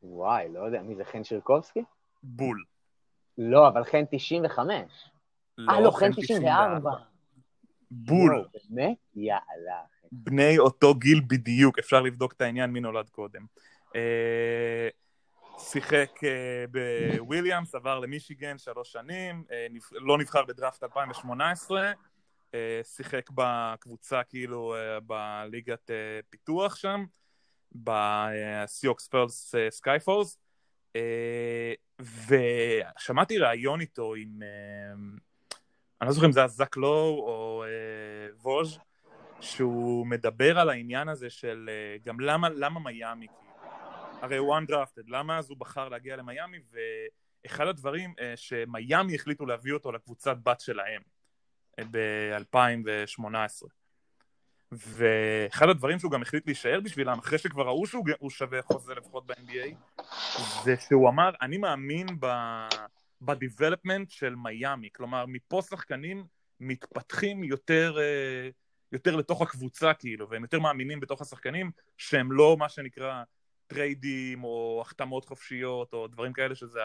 וואי, לא יודע, מי זה חן שירקובסקי? בול. לא, אבל חן 95. אה, לא, חן 94. בול. לא, באמת? יאללה. בני אותו גיל בדיוק, אפשר לבדוק את העניין מי נולד קודם. אה, שיחק אה, בוויליאמס, עבר למישיגן שלוש שנים, אה, לא נבחר בדראפט 2018, אה, שיחק בקבוצה כאילו בליגת פיתוח שם, בסיו פולס סקייפורס, ושמעתי ראיון איתו עם, אני לא זוכר אם זה היה זק לואו או אה, ווג', שהוא מדבר על העניין הזה של אה, גם למה, למה מיאמי, כאילו. הרי הוא undrafted, למה אז הוא בחר להגיע למיאמי, ואחד הדברים אה, שמיאמי החליטו להביא אותו לקבוצת בת שלהם אה, ב-2018. ואחד הדברים שהוא גם החליט להישאר בשבילם, אחרי שכבר ראו שהוא הוא שווה חוזה לפחות ב-NBA, זה שהוא אמר, אני מאמין ב- ב development של מיאמי, כלומר, מפה שחקנים מתפתחים יותר, אה, יותר לתוך הקבוצה, כאילו, והם יותר מאמינים בתוך השחקנים, שהם לא מה שנקרא טריידים או החתמות חופשיות או דברים כאלה, שזה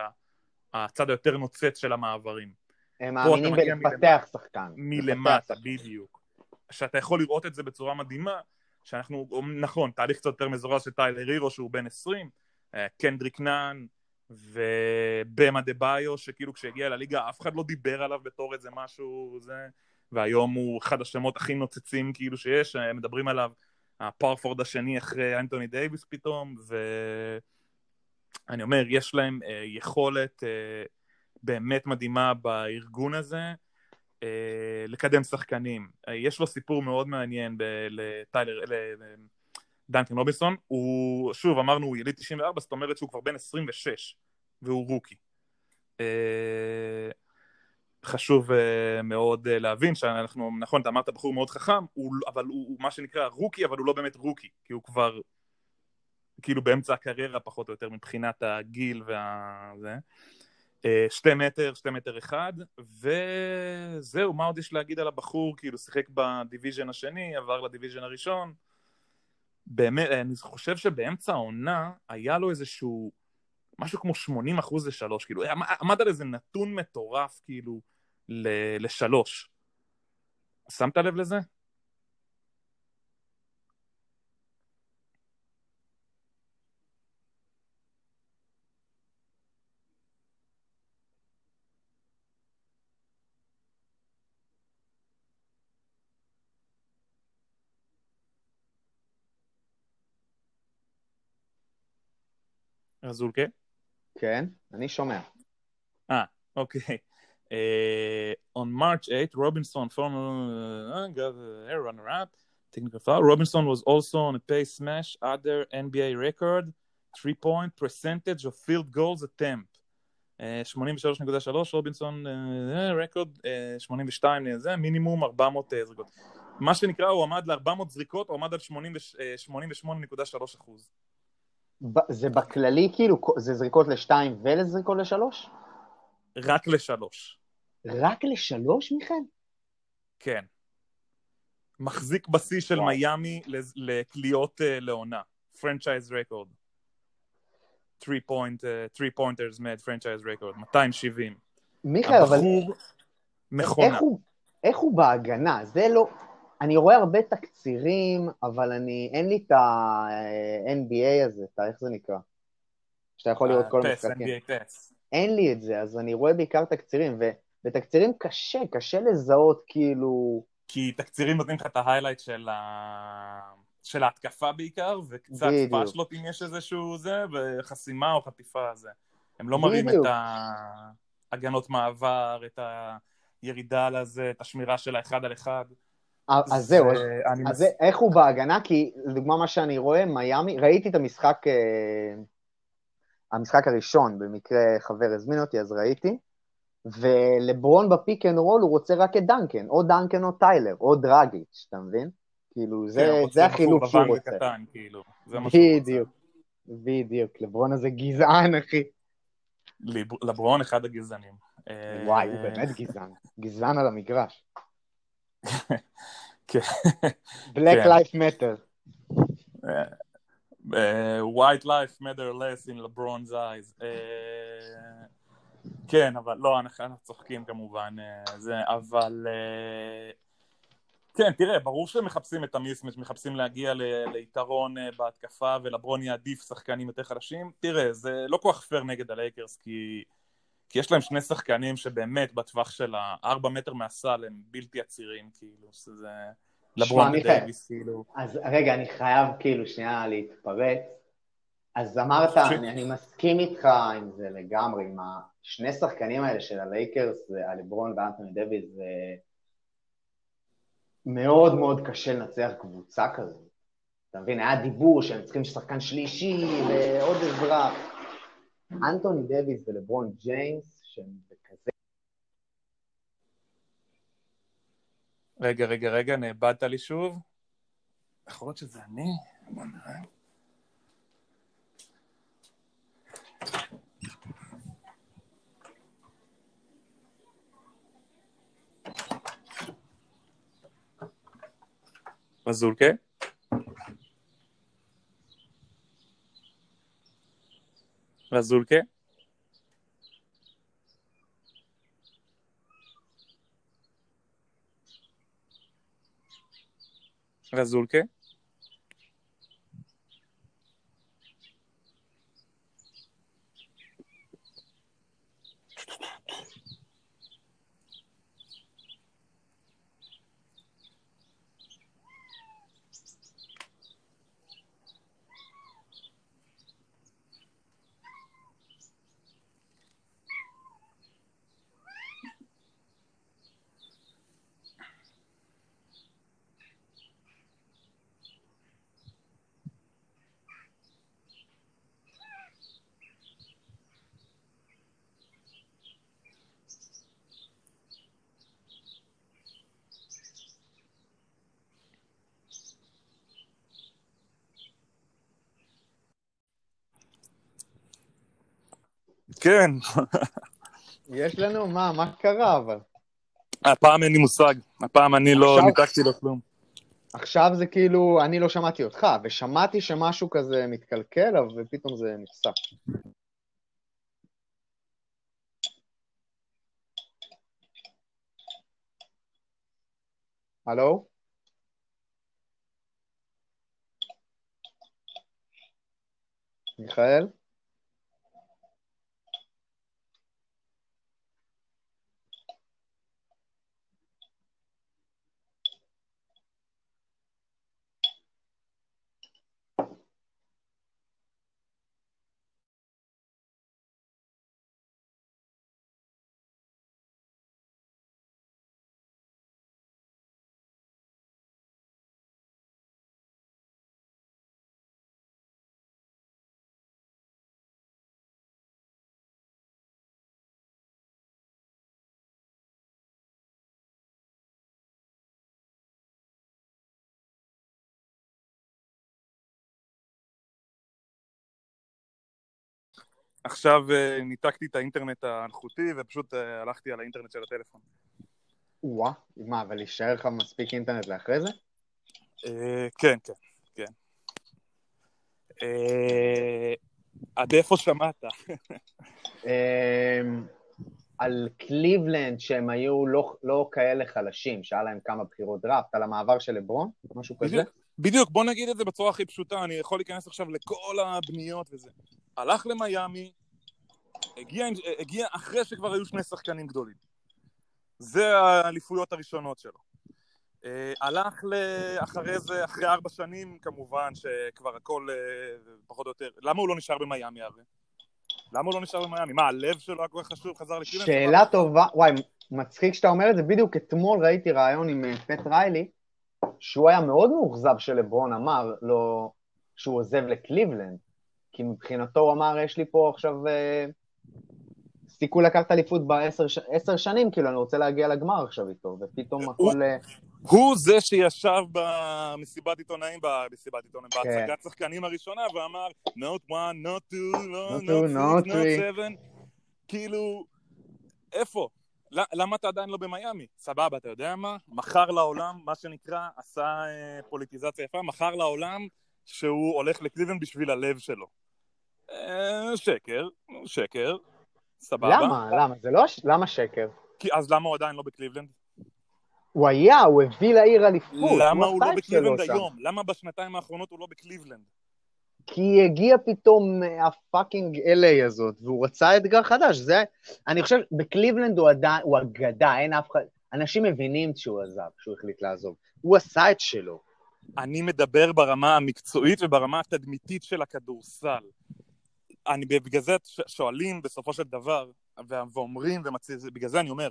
הצד היותר נוצץ של המעברים. הם מאמינים בלפתח שחקן. מלמטה. בדיוק. שאתה יכול לראות את זה בצורה מדהימה, שאנחנו, נכון, תהליך קצת יותר מזורז של טיילר הירו שהוא בן 20, אה, קנדריק נאן ובאם אדבאיו, שכאילו כשהגיע לליגה אף אחד לא דיבר עליו בתור איזה משהו, זה, והיום הוא אחד השמות הכי נוצצים כאילו שיש, מדברים עליו, הפארפורד השני אחרי אנטוני דייוויס פתאום, ואני אומר, יש להם אה, יכולת אה, באמת מדהימה בארגון הזה, אה, לקדם שחקנים. אה, יש לו סיפור מאוד מעניין לטיילר, לדנקן רובינסון. הוא, שוב, אמרנו, הוא יליד 94, זאת אומרת שהוא כבר בן 26, והוא רוקי. אה, חשוב אה, מאוד אה, להבין שאנחנו, נכון, אתה אמרת בחור מאוד חכם, הוא, אבל הוא, הוא מה שנקרא רוקי, אבל הוא לא באמת רוקי, כי הוא כבר כאילו באמצע הקריירה פחות או יותר מבחינת הגיל וה... זה. שתי מטר, שתי מטר אחד, וזהו, מה עוד יש להגיד על הבחור? כאילו, שיחק ב division השני, עבר ל division הראשון. באמת, אני חושב שבאמצע העונה היה לו איזשהו, משהו כמו 80 אחוז לשלוש, כאילו, עמ- עמד על איזה נתון מטורף, כאילו, לשלוש. שמת לב לזה? רזולקה? כן, אני שומע. Okay. Uh, on March 8, Robinson, former uh, runner-up, technical foul. Robinson was also on a pace smash, other NBA record, three-point percentage of field goals attempt. Uh, 83.3, רובינסון רקורד, uh, 82, uh, זה מינימום 400 uh, זריקות. מה שנקרא, הוא עמד ל-400 זריקות, הוא עמד על 80 88.3 אחוז. זה בכללי, כאילו, זה זריקות לשתיים ולזריקות לשלוש? רק לשלוש. רק לשלוש, מיכאל? כן. מחזיק בשיא של וואו. מיאמי לקליעות אה, לעונה. פרנצ'ייז רקורד. 3 point, 3 pointers made franchise record, 270. מיכאל, אבל מכונה. איך הוא, איך הוא בהגנה? זה לא... אני רואה הרבה תקצירים, אבל אני, אין לי את ה-NBA הזה, את. איך זה נקרא? שאתה יכול לראות כל פס, המשחקים. אין לי את זה, אז אני רואה בעיקר תקצירים, ובתקצירים קשה, קשה לזהות כאילו... כי תקצירים נותנים לך את ההיילייט של, ה... של ההתקפה בעיקר, וקצת. פאשלות אם יש איזשהו זה, וחסימה או חטיפה זה. הם לא מראים. את ההגנות מעבר, את הירידה לזה, את השמירה של האחד על אחד. אז זהו, אז, אני אז מס- זה, איך הוא בהגנה? כי לדוגמה מה שאני רואה, מיאמי, ראיתי את המשחק, אה, המשחק הראשון, במקרה חבר הזמין אותי, אז ראיתי, ולברון ב pick and roll הוא רוצה רק את דנקן, או דנקן או טיילר, או דרגיץ', אתה מבין? כאילו, זה, כן, זה החילוק שהוא רוצה. וקטן, כאילו. זה מה שהוא רוצה. בדיוק, בדיוק, לברון הזה גזען, אחי. לברון אחד הגזענים. אה, וואי, הוא באמת גזען. גזען על המגרש. (laughs) כן. Black כן. Life Matter. אה, אה, White life matter less in LeBron's eyes. אה, כן, אבל לא, אנחנו צוחקים כמובן, זה, אבל... כן, תראה, ברור שהם מחפשים את המיסמץ', מחפשים להגיע ל- ליתרון בהתקפה, ולברון יעדיף שחקנים יותר חלשים. תראה, זה לא כל כך פייר נגד הלייקרס, כי, כי יש להם שני שחקנים שבאמת בטווח של הארבע מטר מהסל הם בלתי עצירים, כאילו, שזה... לברון. ודייוויס, כאילו. אז רגע, אני חייב כאילו שנייה להתפרץ. אז אמרת, אני, אני מסכים איתך עם זה לגמרי, עם השני שחקנים האלה של הלייקרס, הלברון ואנטוני דויד, זה מאוד מאוד קשה לנצח קבוצה כזאת. אתה מבין, היה דיבור שהם צריכים שחקן שלישי ועוד אזרח. אנטוני דויד ולברון ג'יימס, שהם בכזה... רגע, רגע, רגע, נאבדת לי שוב. יכול להיות שזה אני? בוא נראה. מזולקה? מזולקה? רזולקה? כן, יש לנו, מה, מה קרה אבל? הפעם אין לי מושג. הפעם אני לא ניתקתי לו כלום. עכשיו זה כאילו, אני לא שמעתי אותך, ושמעתי שמשהו כזה מתקלקל, אבל פתאום זה נפסק. הלו? מיכאל? עכשיו אה, ניתקתי את האינטרנט האלחוטי ופשוט אה, הלכתי על האינטרנט של הטלפון. וואה, מה, אבל יישאר לך מספיק אינטרנט לאחרי זה? אה, כן, כן, כן. עד איפה שמעת? על קליבלנד שהם היו לא, לא כאלה חלשים, שהיה להם כמה בחירות דראפט, על המעבר של לברון, משהו כזה? בדיוק, בוא נגיד את זה בצורה הכי פשוטה, אני יכול להיכנס עכשיו לכל הבניות וזה. הלך למיאמי, הגיע, הגיע אחרי שכבר היו שני שחקנים גדולים. זה האליפויות הראשונות שלו. אה, הלך. אחרי זה, אחרי ארבע שנים, כמובן שכבר הכל אה, פחות או יותר... למה הוא לא נשאר במיאמי הרי? למה הוא לא נשאר במיאמי? מה, הלב שלו היה כל כך חשוב, חזר לקליבלנד? שאלה טובה, וואי, מצחיק שאתה אומר את זה, בדיוק אתמול ראיתי ראיון עם אה, פט ריילי, שהוא היה מאוד מאוכזב שלברון אמר לו שהוא עוזב לקליבלנד, כי מבחינתו הוא אמר, יש לי פה עכשיו אה, סיכוי לקחת אליפות בעשר שנים, כאילו, אני רוצה להגיע לגמר עכשיו איתו, ופתאום הכל... אה, הוא זה שישב במסיבת עיתונאים, במסיבת עיתונאים, כן. בהצגת שחקנים הראשונה, ואמר, not one, not two, Not not two, not not three." seven. כאילו, איפה? למה אתה עדיין לא במיאמי? סבבה, אתה יודע מה? מכר לעולם, מה שנקרא, עשה אה, פוליטיזציה יפה, מכר לעולם שהוא הולך לקליבלנד בשביל הלב שלו. אה, שקר, שקר, סבבה. למה? למה? זה לא... למה שקר? כי, אז למה הוא עדיין לא בקליבלנד? הוא היה, הוא הביא לעיר אליפות. למה הוא לא עשה את בקליבלנד שלו שם. היום? למה בשנתיים האחרונות הוא לא בקליבלנד? כי הגיע פתאום אה, ה fucking LA הזאת, והוא רצה אתגר חדש. זה, אני חושב, בקליבלנד הוא עדיין, הוא אגדה, אין אף אחד... אנשים מבינים שהוא עזב, שהוא החליט לעזוב. הוא עשה את שלו. אני מדבר ברמה המקצועית וברמה התדמיתית של הכדורסל. אני, בגלל זה שואלים בסופו של דבר, ואומרים, ומצ... בגלל זה אני אומר,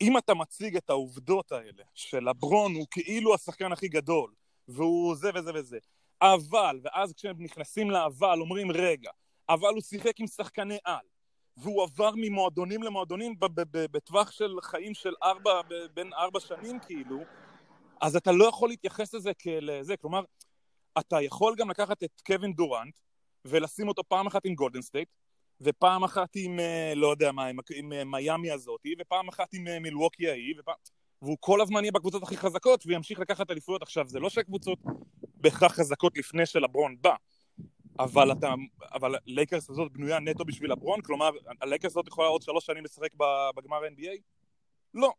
אם אתה מציג את העובדות האלה, שלברון הוא כאילו השחקן הכי גדול, והוא זה וזה וזה, אבל, ואז כשהם נכנסים לאבל, אומרים, רגע, אבל הוא שיחק עם שחקני על, והוא עבר ממועדונים למועדונים בטווח של חיים של ארבע, בין ארבע שנים כאילו, אז אתה לא יכול להתייחס לזה כאל זה, כלומר, אתה יכול גם לקחת את קווין דורנט ולשים אותו פעם אחת עם גולדן סטייט, ופעם אחת עם, אה, לא יודע מה, עם, עם אה, מיאמי הזאתי, ופעם אחת עם אה, מילווקי ההיא, ופעם... והוא כל הזמן יהיה בקבוצות הכי חזקות, וימשיך לקחת אליפויות. עכשיו, זה לא שהקבוצות בהכרח חזקות לפני שלברון בא, אבל אתה, אבל לייקרס הזאת בנויה נטו בשביל לברון, כלומר, הלייקרס הזאת יכולה עוד שלוש שנים לשחק בגמר NBA? לא.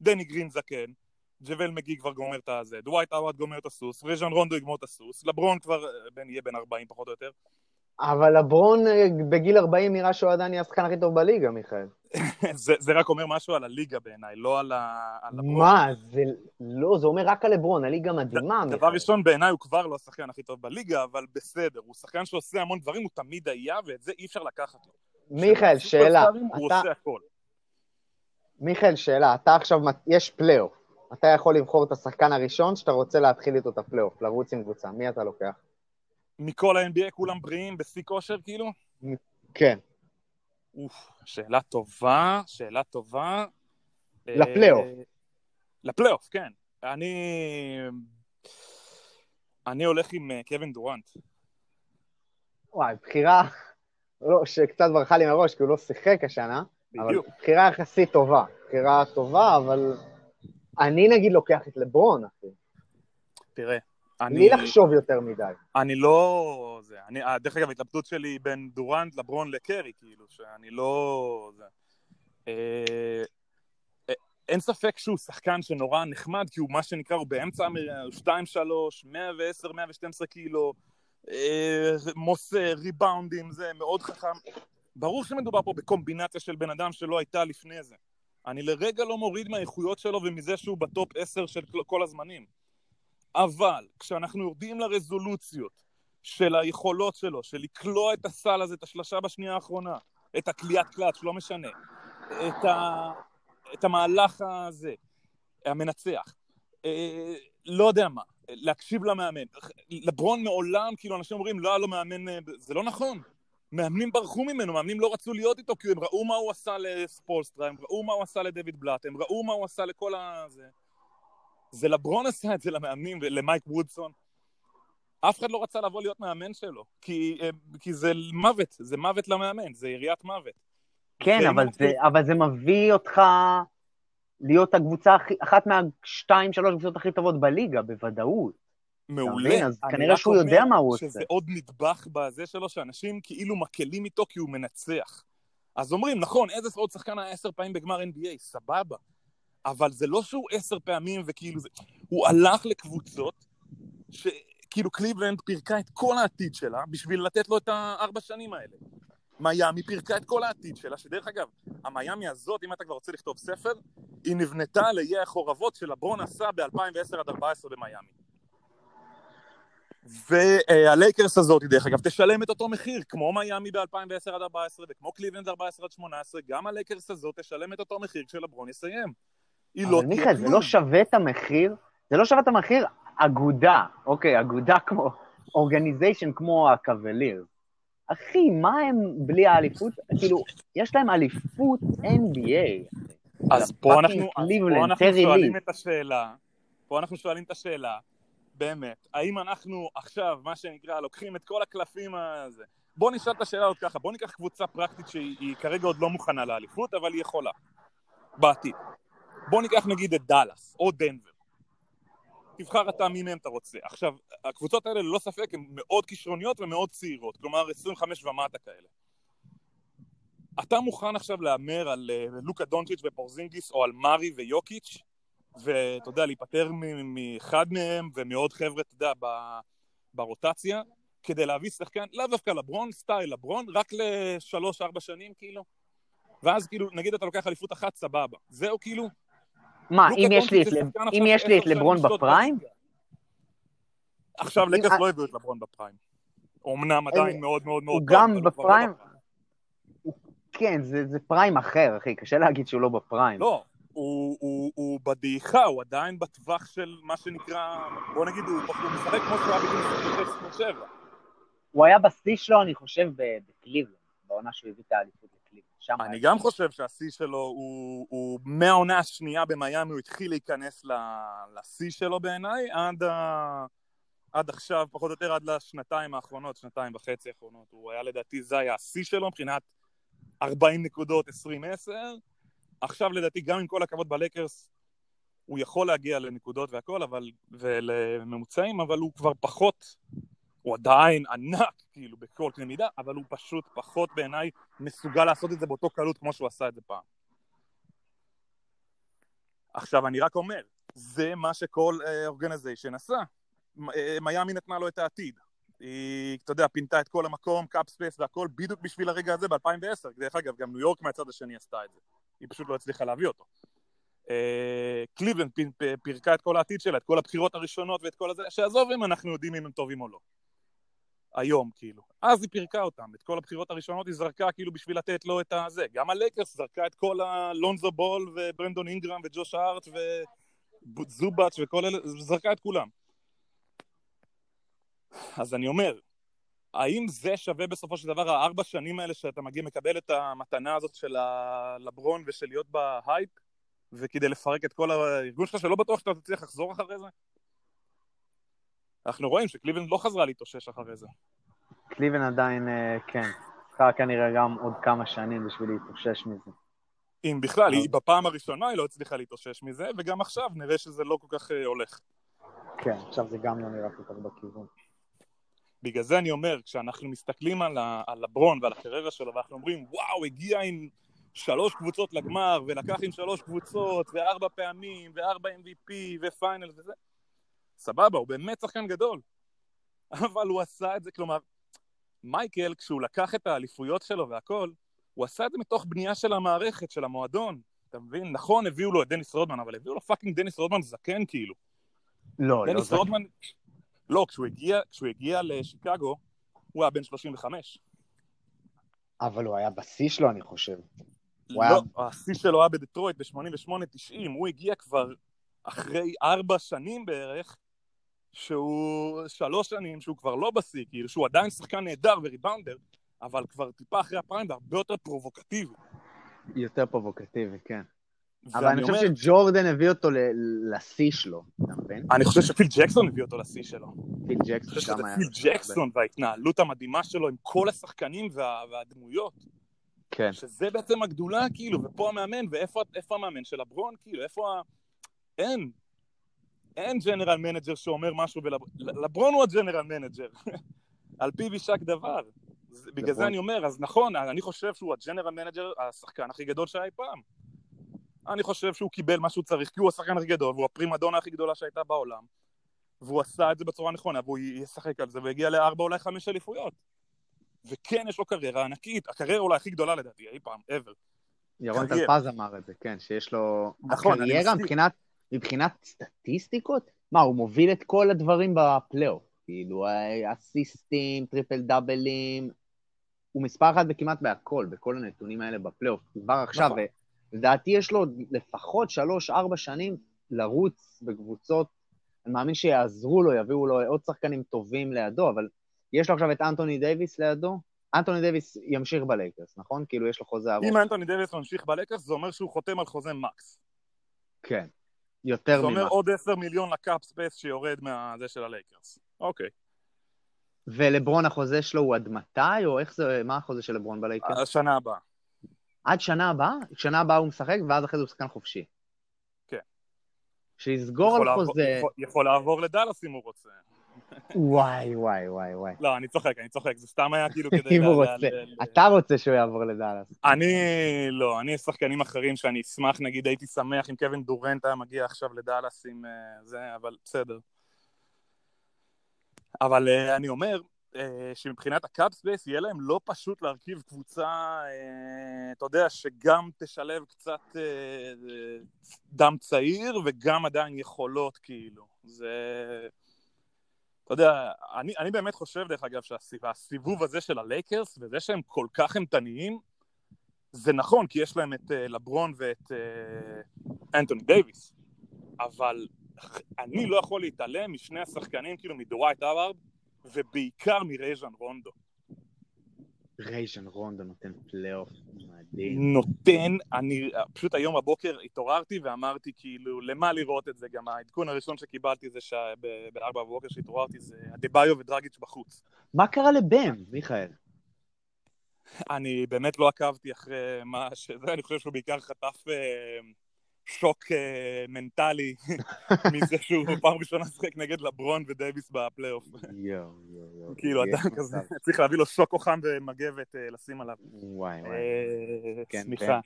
דני גרין זקן, ג'אבל מגי כבר גומר את הזה, דווייט הווארד גומר את הסוס, רג'ון רונדו יגמור את הסוס, לברון כבר אה, בן, יהיה בן 40 פחות או יותר. אבל לברון אה, בגיל 40 נראה שהוא עדיין יהיה השחקן הכי טוב בליגה, מיכאל. (laughs) זה, זה רק אומר משהו על הליגה בעיניי, לא על, ה, על לברון. מה? זה לא, זה אומר רק על לברון, הליגה מדהימה, דבר מיכאל. ראשון, בעיניי הוא כבר לא השחקן הכי טוב בליגה, אבל בסדר, הוא שחקן שעושה המון דברים, הוא תמיד היה, ואת זה אי אפשר לקחת לו. מיכאל, שאלה. הוא אתה- עושה הכל. מיכאל, שאלה. אתה עכשיו, יש פלייאוף. אתה יכול לבחור את השחקן הראשון שאתה רוצה להתחיל איתו את הפלייאוף, לרוץ עם קבוצה. מי אתה לוקח? מכל ה-NBA כולם בריאים, בשיא כושר כאילו? כן. אוף, שאלה טובה, שאלה טובה. לפלייאוף. אה, לפלייאוף, כן. אני... אני הולך עם אה, קווין דורנט. וואי, בחירה, לא, שקצת ברחה לי מראש, כי הוא לא שיחק השנה, אבל בדיוק. בחירה יחסית טובה. בחירה טובה, אבל אני נגיד לוקח את לברון, אחי. תראה, אני... בלי לחשוב יותר מדי. אני לא... זה, אני, אה, דרך אגב, ההתלבטות שלי היא בין דורנט, לברון לקרי, כאילו, שאני לא... זה. אה, אה, אין ספק שהוא שחקן שנורא נחמד, כי הוא מה שנקרא, הוא באמצע המ- 2-3, 110, 112 קילו, אה, מוסר, ריבאונדים, זה מאוד חכם. ברור שמדובר פה בקומבינציה של בן אדם שלא הייתה לפני זה. אני לרגע לא מוריד מהאיכויות שלו ומזה שהוא בטופ 10 של כל- הזמנים. אבל כשאנחנו יורדים לרזולוציות של היכולות שלו, של לקלוע את הסל הזה, את השלושה בשנייה האחרונה, את הקליעת קלאץ', לא משנה, את, ה... את המהלך הזה, המנצח, אה, לא יודע מה, להקשיב למאמן. לברון מעולם, כאילו אנשים אומרים, לא היה לו מאמן, אה, זה לא נכון. מאמנים ברחו ממנו, מאמנים לא רצו להיות איתו, כי הם ראו מה הוא עשה לספולסטרה, הם ראו מה הוא עשה לדויד בלאט, הם ראו מה הוא עשה לכל ה... זה. זה לברון עשה את זה למאמנים, למייק וודסון. אף אחד לא רצה לבוא להיות מאמן שלו, כי, אה, כי זה מוות, זה מוות למאמן, זה יריית מוות. כן, אבל אנחנו- זה, אבל זה מביא אותך להיות הקבוצה אחת מהשתיים, שלוש קבוצות הכי טובות בליגה, בוודאות. מעולה. מבין? אז כנראה שהוא יודע מה הוא שזה עושה. עוד נדבך בזה שלו, שאנשים כאילו מקלים איתו כי הוא מנצח. אז אומרים, נכון, איזה עוד שחקן היה עשר פעמים בגמר NBA, סבבה. אבל זה לא שהוא עשר פעמים וכאילו זה... הוא הלך לקבוצות שכאילו קליבלנד פירקה את כל העתיד שלה בשביל לתת לו את הארבע שנים האלה. מיאמי פירקה את כל העתיד שלה, שדרך אגב, המיאמי הזאת, אם אתה כבר רוצה לכתוב ספר, היא נבנתה על עיי החורבות שלברון עשה ב-2010 עד 2014 במיאמי. והלייקרס הזאת, דרך אגב, תשלם את אותו מחיר, כמו מיאמי ב-2010 עד 2014 וכמו קליבלנד 14 עד 18, גם הלייקרס הזאת תשלם את אותו מחיר כשלברון יסיים. היא לא אבל תהיה מיכאל, זה. לא שווה את המחיר, זה לא שווה את המחיר אגודה, אוקיי, אגודה (laughs) כמו, אורגניזיישן כמו הקווליר. אחי, מה הם בלי האליפות? כאילו, יש להם אליפות NBA. אז פה אנחנו, פה אנחנו שואלים לי. את השאלה, פה אנחנו שואלים את השאלה, באמת, האם אנחנו עכשיו, מה שנקרא, לוקחים את כל הקלפים הזה, בוא נשאל את השאלה עוד ככה, בוא ניקח קבוצה פרקטית שהיא היא כרגע עוד לא מוכנה לאליפות, אבל היא יכולה, בעתיד. בוא ניקח נגיד את דאלאס, או דנבר. תבחר אתה מי מהם אתה רוצה. עכשיו, הקבוצות האלה ללא ספק הן מאוד כישרוניות ומאוד צעירות, כלומר 25 ומטה כאלה. אתה מוכן עכשיו להמר על אה, לוקה דונצ'יץ' ופורזינגיס או על מארי ויוקיץ', ואתה יודע, להיפטר מאחד מהם ומעוד חבר'ה, אתה יודע, ב- ברוטציה, כדי להביא שחקן, לאו דווקא לברון, סטייל לברון, רק לשלוש-ארבע שנים, כאילו. ואז כאילו, נגיד אתה לוקח אליפות אחת, סבבה. זהו כאילו, מה, אם יש לי אם יש לי את לברון בפריים? עכשיו לקרס אם- לא הביאו את לברון בפריים. אמנם עדיין מאוד מאוד מאוד הוא גם לא בפריים? כן, זה זה פריים אחר, אחי, קשה להגיד שהוא לא בפריים. לא, הוא, הוא, הוא בדעיכה, הוא עדיין בטווח של מה שנקרא, בוא נגיד, הוא, הוא משחק כמו שהוא היה בגיל 27. הוא היה בשיא שלו, אני חושב, ב- בקליבלנד, בעונה שהוא הביא את האליפות לקליבלנד. שם אני גם חושב שהשיא שלו הוא, הוא מהעונה השנייה במיאמי, הוא התחיל להיכנס לשיא שלו בעיניי, עד, ה... עד עכשיו, פחות או יותר עד לשנתיים האחרונות, שנתיים וחצי האחרונות. הוא היה לדעתי, זה היה השיא שלו מבחינת 40 נקודות, 20-10. עכשיו לדעתי, גם עם כל הכבוד בלייקרס, הוא יכול להגיע לנקודות והכל, אבל, ולממוצעים, אבל הוא כבר פחות, הוא עדיין ענק, כאילו, בכל קנה מידה, אבל הוא פשוט פחות בעיניי מסוגל לעשות את זה באותו קלות כמו שהוא עשה את זה פעם. עכשיו, אני רק אומר, זה מה שכל organization עשה. מ- אה, מיאמי נתנה לו את העתיד. היא, אתה יודע, פינתה את כל המקום, cap space והכל, בדיוק בשביל הרגע הזה ב-2010. דרך אגב, גם ניו יורק מהצד השני עשתה את זה. היא פשוט לא הצליחה להביא אותו. אה, פ- פירקה את כל העתיד שלה, את כל הבחירות הראשונות ואת כל הזה, שעזוב אם אנחנו יודעים אם הם טובים או לא. היום, כאילו. אז היא פירקה אותם, את כל הבחירות הראשונות היא זרקה כאילו בשביל לתת לו את הזה. גם הלייקרס זרקה את כל הלונזו בול וברנדון אינגרם וג'וש הארט וזובאץ' וכל אלה, זרקה את כולם. אז אני אומר, האם זה שווה בסופו של דבר הארבע שנים האלה שאתה מגיע, מקבל את המתנה הזאת של הלברון ושל להיות בהייפ, וכדי לפרק את כל הארגון שלך, שלא בטוח שאתה תצליח לחזור אחרי זה? אנחנו רואים שקליבלנד לא חזרה להתאושש אחרי זה. קליבלנד עדיין, אה, כן. צריכה כנראה גם עוד כמה שנים בשביל להתאושש מזה. אם בכלל, אה. היא בפעם הראשונה היא לא הצליחה להתאושש מזה, וגם עכשיו נראה שזה לא כל כך אה, הולך. כן, עכשיו זה גם לא נראה כל כך בכיוון. בגלל זה אני אומר, כשאנחנו מסתכלים על, ה- על לברון ועל הקריירה שלו, ואנחנו אומרים, וואו, הגיע עם שלוש קבוצות לגמר, ולקח עם שלוש קבוצות, וארבע פעמים, וארבע MVP, ו final וזה, סבבה, הוא באמת שחקן גדול. אבל הוא עשה את זה, כלומר, מייקל, כשהוא לקח את האליפויות שלו והכל, הוא עשה את זה מתוך בנייה של המערכת, של המועדון. אתה מבין? נכון, הביאו לו את דניס רודמן, אבל הביאו לו fucking דניס רודמן זקן, כאילו. לא, לא דניס זה. רודמן... לא, כשהוא הגיע, כשהוא הגיע לשיקגו, הוא היה בן 35. אבל הוא היה בשיא שלו, אני חושב. הוא לא, השיא שלו היה בדטרויט ב-88-90, הוא הגיע כבר אחרי ארבע שנים בערך, שהוא שלוש שנים שהוא כבר לא בשיא, כאילו שהוא עדיין שחקן נהדר וריבאונדר, אבל כבר טיפה אחרי הפריים והרבה יותר פרובוקטיבי. יותר פרובוקטיבי, כן. אבל אני חושב שג'ורדן הביא אותו לשיא שלו, אתה מבין? אני חושב שפיל ג'קסון הביא אותו לשיא שלו. פיל ג'קסון גם היה... פיל ג'קסון וההתנהלות המדהימה שלו עם כל השחקנים וה, והדמויות. כן. שזה בעצם הגדולה, כאילו, ופה המאמן, ואיפה איפה המאמן של לברון, כאילו, איפה ה... אין. אין general manager שאומר משהו, ולברון הוא ה general manager. (laughs) על פיו יישק דבר. בגלל זה. אני אומר, אז נכון, אני חושב שהוא ה general manager, השחקן הכי גדול שהיה אי פעם. אני חושב שהוא קיבל מה שהוא צריך, כי הוא השחקן הכי גדול, והוא הפרימדונה הכי גדולה שהייתה בעולם. והוא עשה את זה בצורה נכונה, והוא ישחק על זה, והגיע לארבע, אולי חמש אליפויות. וכן, יש לו קריירה ענקית, הקריירה אולי הכי גדולה לדעתי, אי פעם, ever. ירון. טלפז אמר את זה, כן, שיש לו... נכון, אני הקריירה. מבחינת, מבחינת סטטיסטיקות? מה, הוא מוביל את כל הדברים בפלייאוף. כאילו, אסיסטים, טריפל דאבלים, הוא מספר אחת בכמעט בהכל, בכל הנתונים האלה בפלייאוף. כבר עכשיו, נכון. לדעתי יש לו לפחות שלוש-ארבע שנים לרוץ בקבוצות, אני מאמין שיעזרו לו, יביאו לו עוד שחקנים טובים לידו, אבל יש לו עכשיו את אנטוני דייוויס לידו. אנטוני דייוויס ימשיך בלייקרס, נכון? כאילו, יש לו חוזה ארוך. אם אנטוני דוויס ממשיך בלייקרס, זה אומר שהוא חותם על חוזה max. כן. יותר זה אומר. עוד 10 מיליון ל cap space שיורד מהזה של הלייקרס. אוקיי. ולברון החוזה שלו הוא עד מתי, או איך זה, מה החוזה של לברון בלייקרס? השנה הבאה. עד שנה הבאה? שנה הבאה הוא משחק, ואז אחרי זה הוא שחקן חופשי. שיסגור יכול על חוזה. יכול- יכול לעבור לדאלאס אם הוא רוצה. וואי, וואי, וואי, וואי. לא, אני צוחק, אני צוחק, זה סתם היה כאילו (laughs) כדי... אם הוא רוצה. אתה רוצה שהוא יעבור לדאלאס. אני לא, אני שחקנים אחרים שאני אשמח, נגיד הייתי שמח אם קווין דורנט היה מגיע עכשיו לדאלאס עם אה, זה, אבל בסדר. אבל אה, אני אומר שמבחינת ה cap space יהיה להם לא פשוט להרכיב קבוצה, אה, אתה יודע, שגם תשלב קצת אה, דם צעיר וגם עדיין יכולות, כאילו. זה... אתה יודע, אני, אני באמת חושב, דרך אגב, שהסיבוב הזה של הלייקרס, וזה שהם כל כך אימתניים, זה נכון, כי יש להם את אה, לברון ואת אה, אנטוני דייוויס, אבל אני לא יכול להתעלם משני השחקנים, כאילו מדווייט האווארד, ובעיקר מרייז'ן רונדו. רייז'ן רונדו נותן פלייאוף מדהים. נותן, אני פשוט היום בבוקר התעוררתי ואמרתי כאילו, למה לראות את זה? גם העדכון הראשון שקיבלתי זה שבארבע בבוקר שהתעוררתי זה אדבאיו ודרגיץ' בחוץ. מה קרה לבם, מיכאל? אני באמת לא עקבתי אחרי מה שזה, (laughs) אני חושב שהוא בעיקר חטף אה, שוק אה, מנטלי (laughs) מזה שהוא פעם ראשונה שיחק נגד לברון ודייוויס בפלייאוף. יואו, יואו, יואו. כאילו, אדם כזה. צריך להביא לו שוקו חם ומגבת אה, לשים עליו. וואי, וואי. אה, כן, סליחה.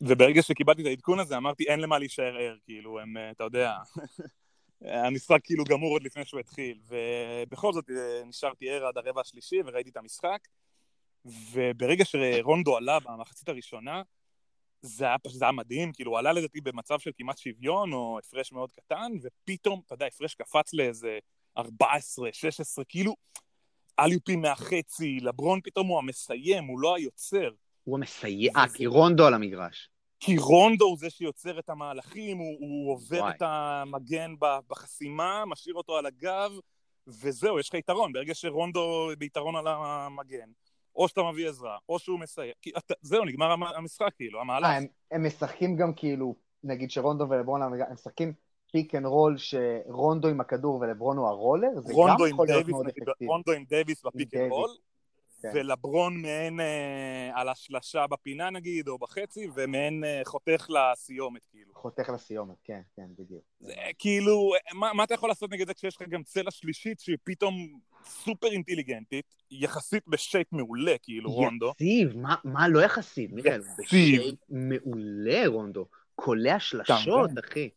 וברגע שקיבלתי את העדכון הזה אמרתי אין למה להישאר ער, כאילו הם, אתה יודע, (laughs) המשחק כאילו גמור עוד לפני שהוא התחיל, ובכל זאת נשארתי ער עד הרבע השלישי וראיתי את המשחק, וברגע שרונדו עלה במחצית הראשונה, זה היה זה היה מדהים, כאילו הוא עלה לדעתי במצב של כמעט שוויון או הפרש מאוד קטן, ופתאום, אתה יודע, הפרש קפץ לאיזה 14, 16, כאילו אליופים מהחצי, לברון פתאום הוא המסיים, הוא לא היוצר. הוא המסייע, אה, כי רונדו על המגרש. כי רונדו הוא זה שיוצר את המהלכים, הוא, הוא עובר וואי. את המגן בחסימה, משאיר אותו על הגב, וזהו, יש לך יתרון. ברגע שרונדו ביתרון על המגן, או שאתה מביא עזרה, או שהוא מסיים. כי אתה, זהו, נגמר המ- המשחק, כאילו, המהלך. אה, הם- הם משחקים גם כאילו, נגיד שרונדו ולברון, הם משחקים pick and roll שרונדו עם הכדור ולברון הוא הרולר, זה גם יכול להיות מאוד אפקטיבי. רונדו עם דייוויס ב pick and roll, כן. ולברון מעין אה, על השלשה בפינה נגיד, או בחצי, ומעין אה, חותך לסיומת, כאילו. חותך לסיומת, כן, כן, בדיוק. זה כאילו, מה, מה אתה יכול לעשות נגד זה כשיש לך גם צלע שלישית שהיא פתאום סופר אינטליגנטית, יחסית ב shape מעולה, כאילו, רונדו. יציב, מה- מה לא יחסית, מיכאל? יציב. ב shape מעולה, רונדו. קולע שלשות, אחי.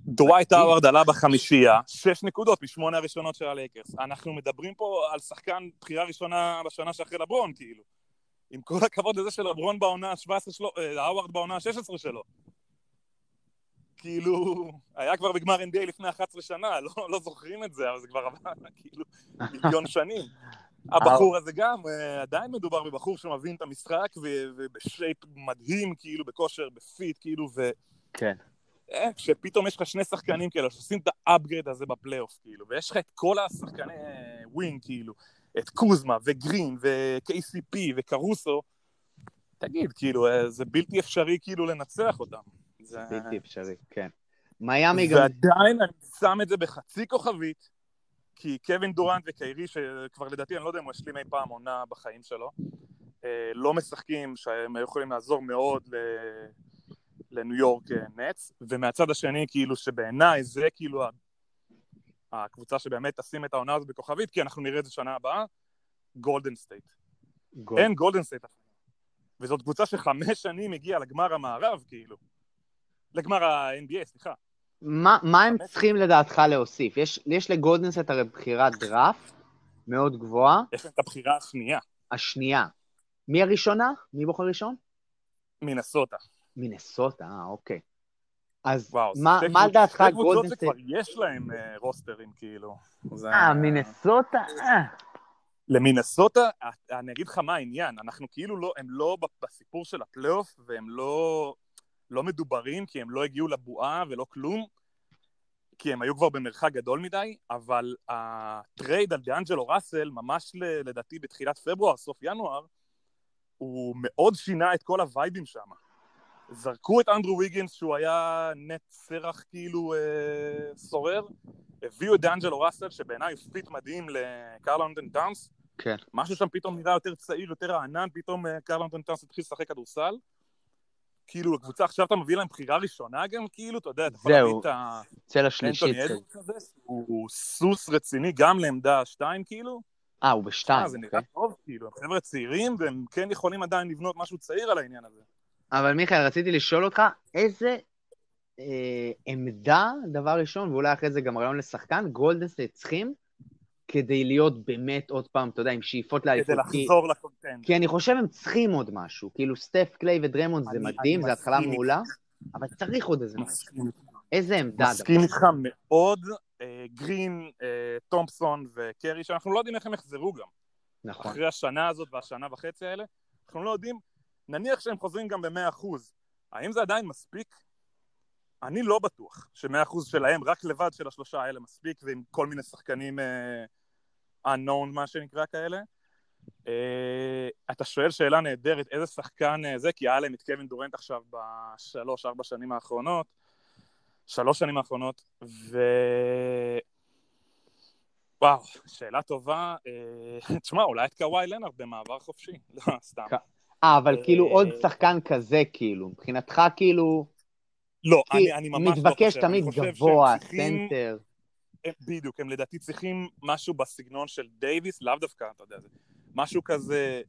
דווייט האווארד עלה בחמישייה, שש נקודות משמונה הראשונות של הלייקרס. אנחנו מדברים פה על שחקן בחירה ראשונה בשנה שאחרי לברון, כאילו. עם כל הכבוד לזה של לברון בעונה ה-17 שלו, אה, האווארד בעונה ה-16 שלו. כאילו, היה כבר בגמר NBA לפני 11 שנה, לא, לא זוכרים את זה, אבל זה כבר עבר (laughs) כאילו מיליון (laughs) שנים. הבחור הזה גם, אה, עדיין מדובר בבחור שמבין את המשחק וב shape מדהים, כאילו, בכושר, ב fit, כאילו, ו... כן. אה, כשפתאום יש לך שני שחקנים כאלה שעושים את ה upgrade הזה בפלייאוף, כאילו, ויש לך את כל השחקני אה, wing, כאילו, את קוזמה וגרין ו-KCP וקרוסו, תגיד, כאילו, אה, זה בלתי אפשרי כאילו לנצח אותם. זה... בלתי אפשרי, כן. מיאמי גם... ועדיין אני שם את זה בחצי כוכבית, כי קווין דורנט וקיירי, שכבר לדעתי, אני לא יודע אם הוא השלים אי פעם עונה בחיים שלו, אה, לא משחקים שהם יכולים לעזור מאוד ל- לניו יורק אה, נץ, ומהצד השני, כאילו שבעיניי זה כאילו הקבוצה שבאמת תשים את העונה הזאת בכוכבית, כי אנחנו נראה את זה שנה הבאה, גולדן סטייט. גול. אין גולדן סטייט. וזאת קבוצה שחמש שנים הגיעה לגמר המערב, כאילו. לגמר ה-NBA, סליחה. מה מה הם צריכים לדעתך להוסיף? יש- יש לגולדן סטייט הרי בחירת דראפט מאוד גבוהה, יש להם את הבחירה השנייה, השנייה. מי הראשונה? מי בוחר ראשון? מינסוטה. מינסוטה, אה, אוקיי. אז וואו, זה מה שתי מה קבוצות- לדעתך שתי קבוצות. שכבר יש להם אה, רוסטרים, כאילו. זה- אה, מינסוטה? אה. למינסוטה, אה, אני אגיד לך מה העניין, אנחנו כאילו לא, הם לא בסיפור של הפלייאוף, והם לא, לא מדוברים, כי הם לא הגיעו לבועה ולא כלום, כי הם היו כבר במרחק גדול מדי, אבל ה trade על דיאנג'לו ראסל, ממש ל- לדעתי בתחילת פברואר, סוף ינואר, הוא מאוד שינה את כל הווייבים שם. זרקו את אנדרו ויגינס, שהוא היה נט סרח כאילו אה, סורר, הביאו את דיאנג'לו ראסל, שבעיניי הוא fit מדהים לקרל אנטון טאונס, כן. משהו שם פתאום נראה יותר צעיר, יותר רענן, פתאום אה, קרל אנטון טאונס התחיל לשחק כדורסל, כאילו, הקבוצה עכשיו אתה מביא להם בחירה ראשונה גם, כאילו, אתה יודע, אתה יכול. להביא את ה... צלע שלישית. הוא הוא סוס רציני גם לעמדה שתיים, כאילו. אה, הוא בשתיים. אה, זה נראה אוקיי. טוב, כאילו, הם חבר'ה צעירים, והם כן יכולים עדיין לבנות משהו צעיר על העניין הזה. אבל מיכאל, רציתי לשאול אותך, איזה אה, עמדה, דבר ראשון, ואולי אחרי זה גם רעיון לשחקן, גולדן סטייט צריכים כדי להיות באמת עוד פעם, אתה יודע, עם שאיפות כדי לאליפות. כי- לחזור ל contend. כי אני חושב הם צריכים עוד משהו. כאילו, סטף, קליי ודריימונד זה מדהים, זה התחלה מעולה, אבל צריך עוד איזה משהו. איזה עמדה. מסכים איתך מאוד. אה, גרין, אה, תומפסון וקרי, שאנחנו לא יודעים איך הם יחזרו גם. נכון. אחרי השנה הזאת והשנה וחצי האלה, אנחנו לא יודעים, נניח שהם חוזרים גם ב-100%, האם זה עדיין מספיק? אני לא בטוח ש-100% שלהם, רק לבד של השלושה האלה מספיק, ועם כל מיני שחקנים uh, unknown, מה שנקרא כאלה. Uh, אתה שואל שאלה נהדרת, איזה שחקן uh, זה, כי היה להם את קווין דורנט עכשיו בשלוש, ארבע שנים האחרונות, שלוש שנים האחרונות, ו... וואו, שאלה טובה. אה, (laughs) תשמע, אולי את קוואי לנארד במעבר חופשי. לא, סתם. אה, אבל כאילו אה, עוד שחקן כזה, כאילו, מבחינתך כאילו, לא, אני, אני ממש לא חושב. מתבקש תמיד גבוה, סנטר. בדיוק, הם לדעתי צריכים משהו בסגנון של דייוויס, לאו דווקא, אתה יודע, משהו כזה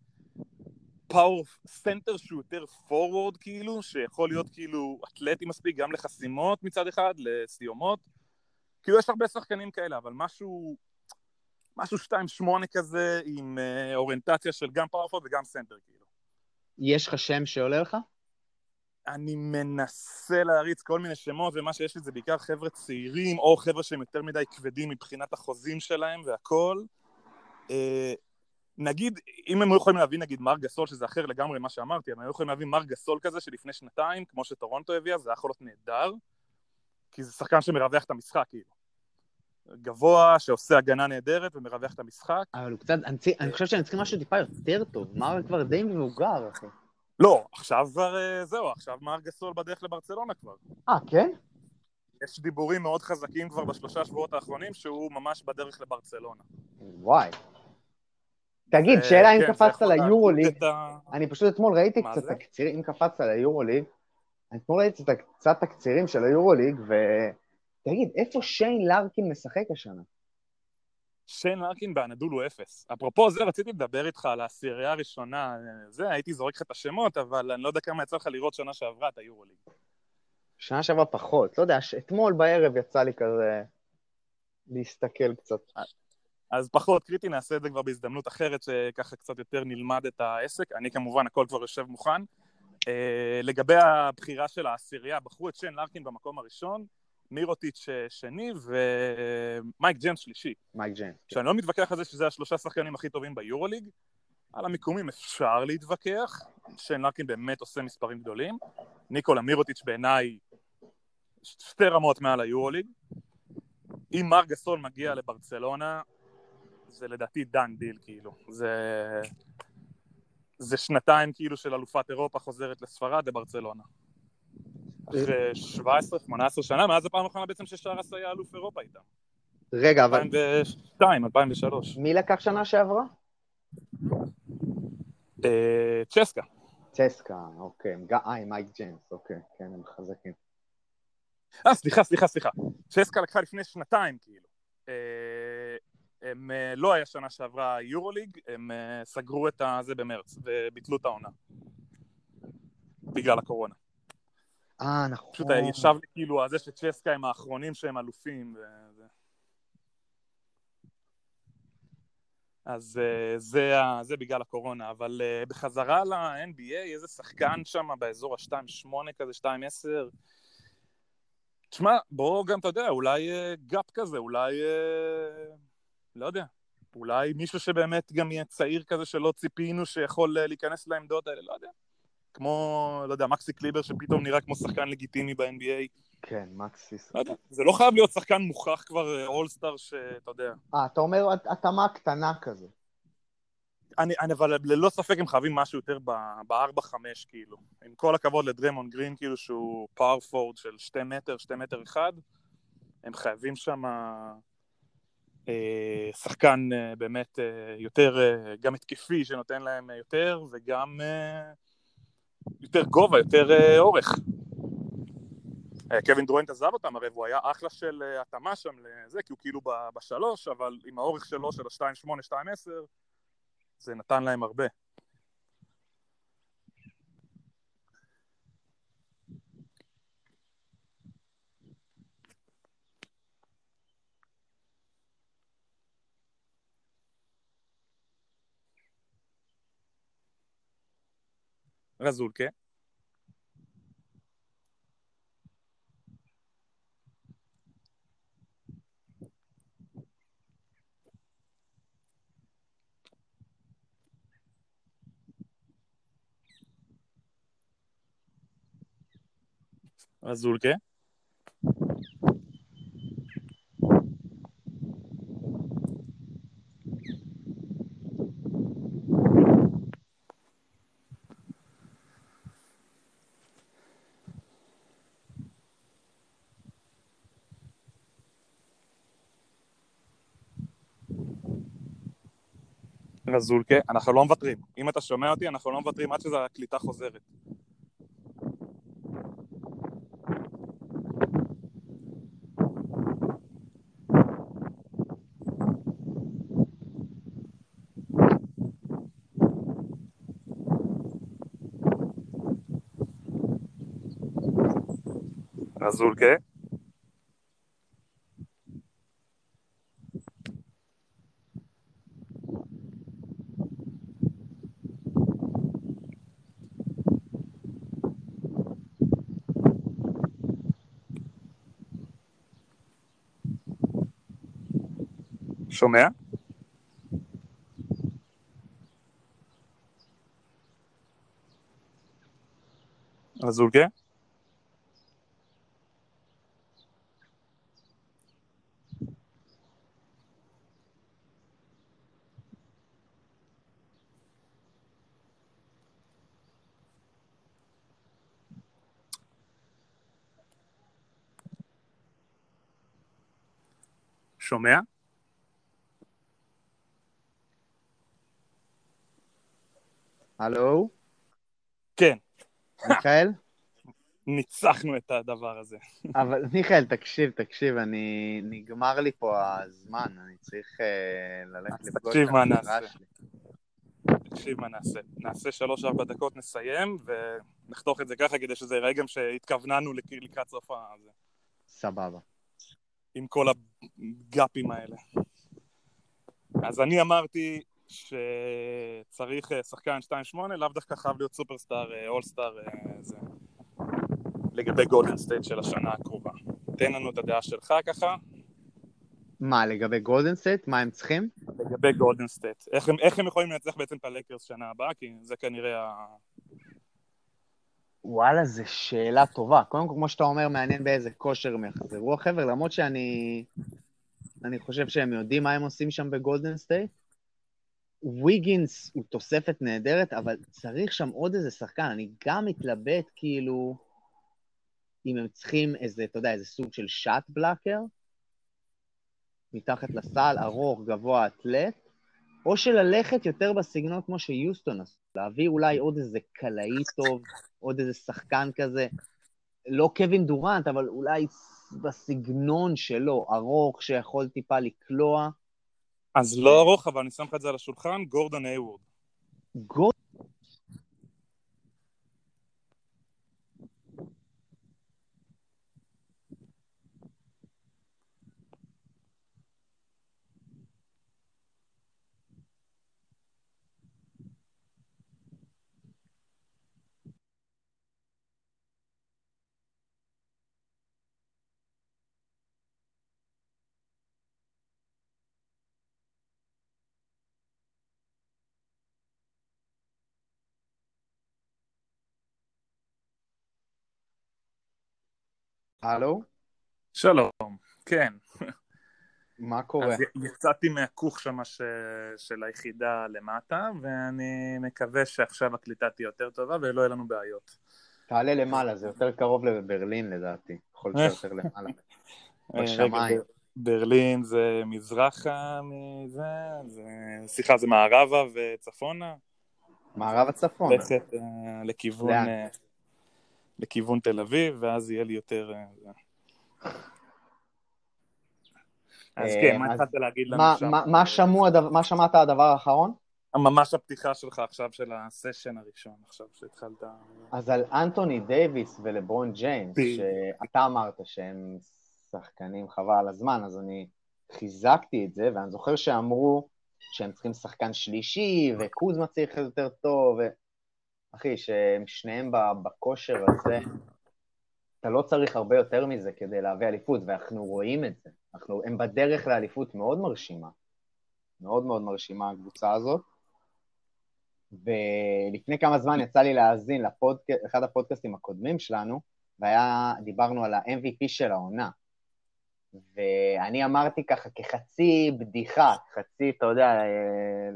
power סנטר שהוא יותר פורוורד כאילו, שיכול להיות כאילו אתלטי מספיק גם לחסימות מצד אחד, לסיומות. כאילו יש הרבה שחקנים כאלה, אבל משהו, משהו 2-8 כזה עם אה, אוריינטציה של גם power forward וגם סנטר כאילו. יש לך שם שעולה לך? אני מנסה להריץ כל מיני שמות, ומה שיש לי זה בעיקר חבר'ה צעירים, או חבר'ה שהם יותר מדי כבדים מבחינת החוזים שלהם והכל. אה, נגיד, אם הם היו יכולים להביא נגיד מארק גסול, שזה אחר לגמרי ממה שאמרתי, הם היו יכולים להביא מארק גסול כזה שלפני שנתיים, כמו שטורונטו הביאה, זה היה יכול להיות נהדר, כי זה שחקן שמרווח את המשחק, כאילו. גבוה, שעושה הגנה נהדרת ומרווח את המשחק. אבל הוא קצת, אני אני חושב שהם צריכים משהו טיפה יותר טוב. מר כבר די מבוגר, אחי. לא, עכשיו כבר, אה, זהו, עכשיו מר גסול בדרך לברצלונה כבר. אה, כן? יש דיבורים מאוד חזקים כבר בשלושה שבועות האחרונים שהוא ממש בדרך לברצלונה. וואי. תגיד, אה, שאלה אם כן, קפצת ליורוליג, אני פשוט אתמול ראיתי קצת? תקצירים, אם קפצת ליורוליג, אני אתמול ראיתי קצת- תקצירים של היורוליג, ותגיד, איפה שיין לארקין משחק השנה? שיין לארקין באנדול הוא אפס. אפרופו זה, רציתי לדבר איתך על העשירייה הראשונה, זה, הייתי זורק לך את השמות, אבל אני לא יודע כמה יצא לך לראות שנה שעברה את היורוליג. שנה שעברה פחות, לא יודע, אתמול בערב יצא לי כזה להסתכל קצת. אז פחות קריטי, נעשה את זה כבר בהזדמנות אחרת, שככה קצת יותר נלמד את העסק. אני כמובן, הכל כבר יושב מוכן. אה, לגבי הבחירה של העשירייה, בחרו את שיין לארקין במקום הראשון, מירוטיץ' אה, שני ומייק ג'יימס שלישי. מייק ג'יין. שאני לא מתווכח על זה שזה השלושה שחקנים הכי טובים ביורוליג, על המיקומים אפשר להתווכח, שיין לארקין באמת עושה מספרים גדולים, ניקולה מירוטיץ' בעיניי שתי רמות מעל היורוליג, אם מארק גסול מגיע לברצלונה, זה לדעתי done deal כאילו, זה... זה שנתיים כאילו של אלופת אירופה חוזרת לספרד לברצלונה. אחרי 17-18 שנה, מאז הפעם האחרונה בעצם ששרס היה אלוף אירופה איתם. רגע, אבל 2002, 2003. מי לקח שנה שעברה? אה, צ'סקה. צסקה, אוקיי. אה, עם מייק ג'יימס, אוקיי. כן, הם חזקים. אה, סליחה, סליחה, סליחה. צ'סקה לקחה לפני שנתיים, כאילו. אה, הם אה, לא היה שנה שעברה יורוליג, הם סגרו את הזה במרץ וביטלו את העונה. בגלל הקורונה. אה, נכון. פשוט אה, ישב לי כאילו על זה שצ'סקה הם האחרונים שהם אלופים. וזה. אז אה, זה, זה בגלל הקורונה, אבל אה, בחזרה ל-NBA, איזה שחקן שם באזור ה-2.8 כזה, 2.10. תשמע, בוא גם, אתה יודע, אולי אה, gap כזה, אולי, אה, לא יודע, אולי מישהו שבאמת גם יהיה צעיר כזה שלא ציפינו שיכול אה, להיכנס לעמדות האלה, לא יודע. כמו, לא יודע, מקסי קליבר שפתאום נראה כמו שחקן לגיטימי ב-NBA. כן, מקסיס. לא זה לא חייב להיות שחקן מוכח כבר אולסטאר שאתה יודע. אה, אתה אומר הת- התאמה קטנה כזה. אני, אני, אבל ללא ספק הם חייבים משהו יותר ב-4-5 כאילו. עם כל הכבוד לדרמון גרין כאילו שהוא פאורפורד של שתי מטר, שתי מטר אחד, הם חייבים שם אה, שחקן אה, באמת אה, יותר, אה, גם התקפי שנותן להם אה, יותר, וגם אה, יותר גובה, יותר אה, אורך. אה, קווין דורנט עזב אותם, הרי הוא היה אחלה של אה, התאמה שם לזה, כי הוא כאילו בשלוש, אבל עם האורך שלו של ה-2.8, 2.10, זה נתן להם הרבה. רזולקה. רזולקה. רזולקה, אנחנו לא מוותרים. אם אתה שומע אותי, אנחנו לא מוותרים עד שהקליטה חוזרת. רזולקה. שומע? רזולקה? שומע? הלו? כן, מיכאל? (laughs) ניצחנו את הדבר הזה. (laughs) אבל מיכאל, תקשיב, תקשיב, אני... נגמר לי פה הזמן, אני צריך אה, ללכת לפגוש תקשיב את מה החברה. שלי. תקשיב מה נעשה. נעשה שלוש-ארבע דקות, נסיים, ונחתוך את זה ככה כדי שזה יראה גם שהתכווננו לק- לקראת סוף הזה. סבבה. עם כל הגאפים האלה. אז אני אמרתי שצריך אה, שחקן 2-8, לאו דווקא חייב להיות סופרסטאר, אה, אולסטאר, אה, זה. לגבי גולדן סטייט של השנה הקרובה. תן לנו את הדעה שלך ככה, מה, לגבי גולדן סט? מה הם צריכים? לגבי גולדן סטייט. איך, איך הם יכולים לנצח בעצם את הלייקרס שנה הבאה? כי זה כנראה ה... וואלה, זו שאלה טובה. קודם כל, כמו שאתה אומר, מעניין באיזה כושר הם יחזרו החבר'ה, למרות שאני... אני חושב שהם יודעים מה הם עושים שם בגולדן סטייט. ויגינס הוא תוספת נהדרת, אבל צריך שם עוד איזה שחקן. אני גם מתלבט, כאילו, אם הם צריכים איזה, אתה יודע, איזה סוג של shot blocker, מתחת לסל, ארוך, גבוה, אתלט, או שללכת יותר בסגנון כמו שיוסטון עשו, להביא אולי עוד איזה קלעי טוב, עוד איזה שחקן כזה, לא קווין דורנט, אבל אולי בסגנון שלו, ארוך, שיכול טיפה לקלוע. אז לא ארוך, אבל אני שם לך את זה על השולחן, גורדון היוורד. גול... הלו? שלום, כן. מה קורה? אז יצאתי מהכוך שם ש... של היחידה למטה, ואני מקווה שעכשיו הקליטה תהיה יותר טובה ולא יהיה לנו בעיות. תעלה למעלה, זה יותר קרוב לברלין לדעתי. יכול להיות יותר למעלה. (laughs) אה, בשמיים. רגע, ברלין זה מזרחה מזה, זה... סליחה, זה מערבה וצפונה? מערב הצפון. ללכת אה, לכיוון, לאן? אה, לכיוון תל אביב, ואז יהיה לי יותר... אה, זה. אז אה, כן, מה התחלת להגיד לנו שם? מה- שמעת הדבר האחרון? ממש הפתיחה שלך עכשיו של הסשן הראשון, עכשיו שהתחלת... אז על אנטוני דייוויס ולברון ג'יימס. שאתה אמרת שהם שחקנים חבל על הזמן, אז אני חיזקתי את זה, ואני זוכר שאמרו שהם צריכים שחקן שלישי, וקוזמה צריך יותר טוב, ו... אחי, שהם שניהם בכושר הזה, אתה לא צריך הרבה יותר מזה כדי להביא אליפות, ואנחנו רואים את זה. אנחנו, הם בדרך לאליפות מאוד מרשימה. מאוד מאוד מרשימה הקבוצה הזאת. ולפני כמה זמן יצא לי להאזין לאחד הפודקאסטים הקודמים שלנו, והיה, דיברנו על ה-MVP של העונה. ואני אמרתי ככה כחצי בדיחה, חצי, אתה יודע, אה,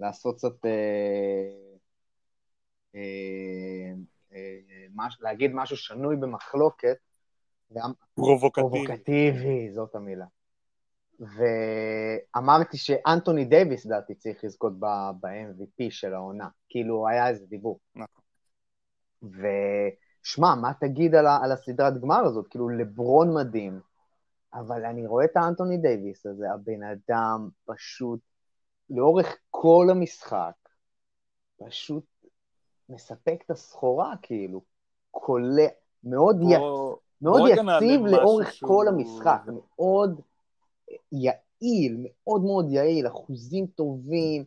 לעשות קצת... אה, להגיד משהו שנוי במחלוקת, ואמ- פרובוקטיבי. פרובוקטיבי, זאת המילה. ואמרתי שאנטוני דייוויס, לדעתי, צריך לזכות ב-MVP של העונה. כאילו, היה איזה דיבור. נכון. ושמע, מה תגיד על, על הסדרת גמר הזאת? כאילו, לברון מדהים, אבל אני רואה את האנטוני דייוויס הזה, הבן אדם פשוט, לאורך כל המשחק, פשוט מספק את הסחורה, כאילו. קולע, מאוד. בוא- מאוד רגע נעלה יציב לאורך שהוא- כל המשחק, מאוד יעיל, מאוד מאוד יעיל, אחוזים טובים,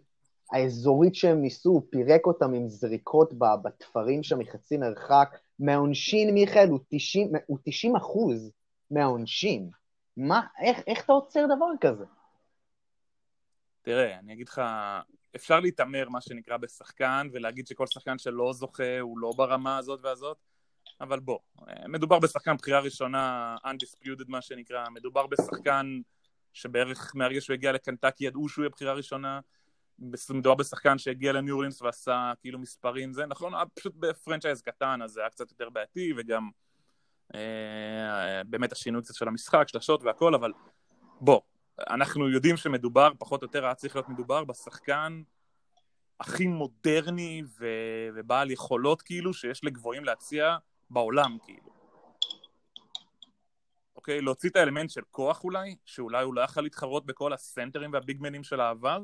האזורית שהם ניסו, הוא פירק אותם עם זריקות בתפרים שם מחצי מרחק. מהעונשין, מיכאל, הוא 90, הוא 90 אחוז מהעונשין. מה, איך, איך אתה עוצר דבר כזה? תראה, אני אגיד לך, אפשר להתעמר, מה שנקרא, בשחקן, ולהגיד שכל שחקן שלא זוכה הוא לא ברמה הזאת והזאת, אבל בוא, מדובר בשחקן בחירה ראשונה, undisputed מה שנקרא, מדובר בשחקן שבערך מהרגע שהוא הגיע לקנטקי ידעו שהוא יהיה בחירה ראשונה, מדובר בשחקן שהגיע לניו אורלינס ועשה כאילו מספרים, זה נכון, היה פשוט בפרנצ'ייז קטן, אז זה היה קצת יותר בעייתי, וגם אה, באמת השינוי קצת של המשחק, שלשות והכל, אבל בוא, אנחנו יודעים שמדובר, פחות או יותר היה צריך להיות מדובר בשחקן הכי מודרני ו... ובעל יכולות כאילו שיש לגבוהים להציע בעולם כאילו. אוקיי? להוציא את האלמנט של כוח אולי, שאולי הוא לא יכול להתחרות בכל הסנטרים והביגמנים של העבר.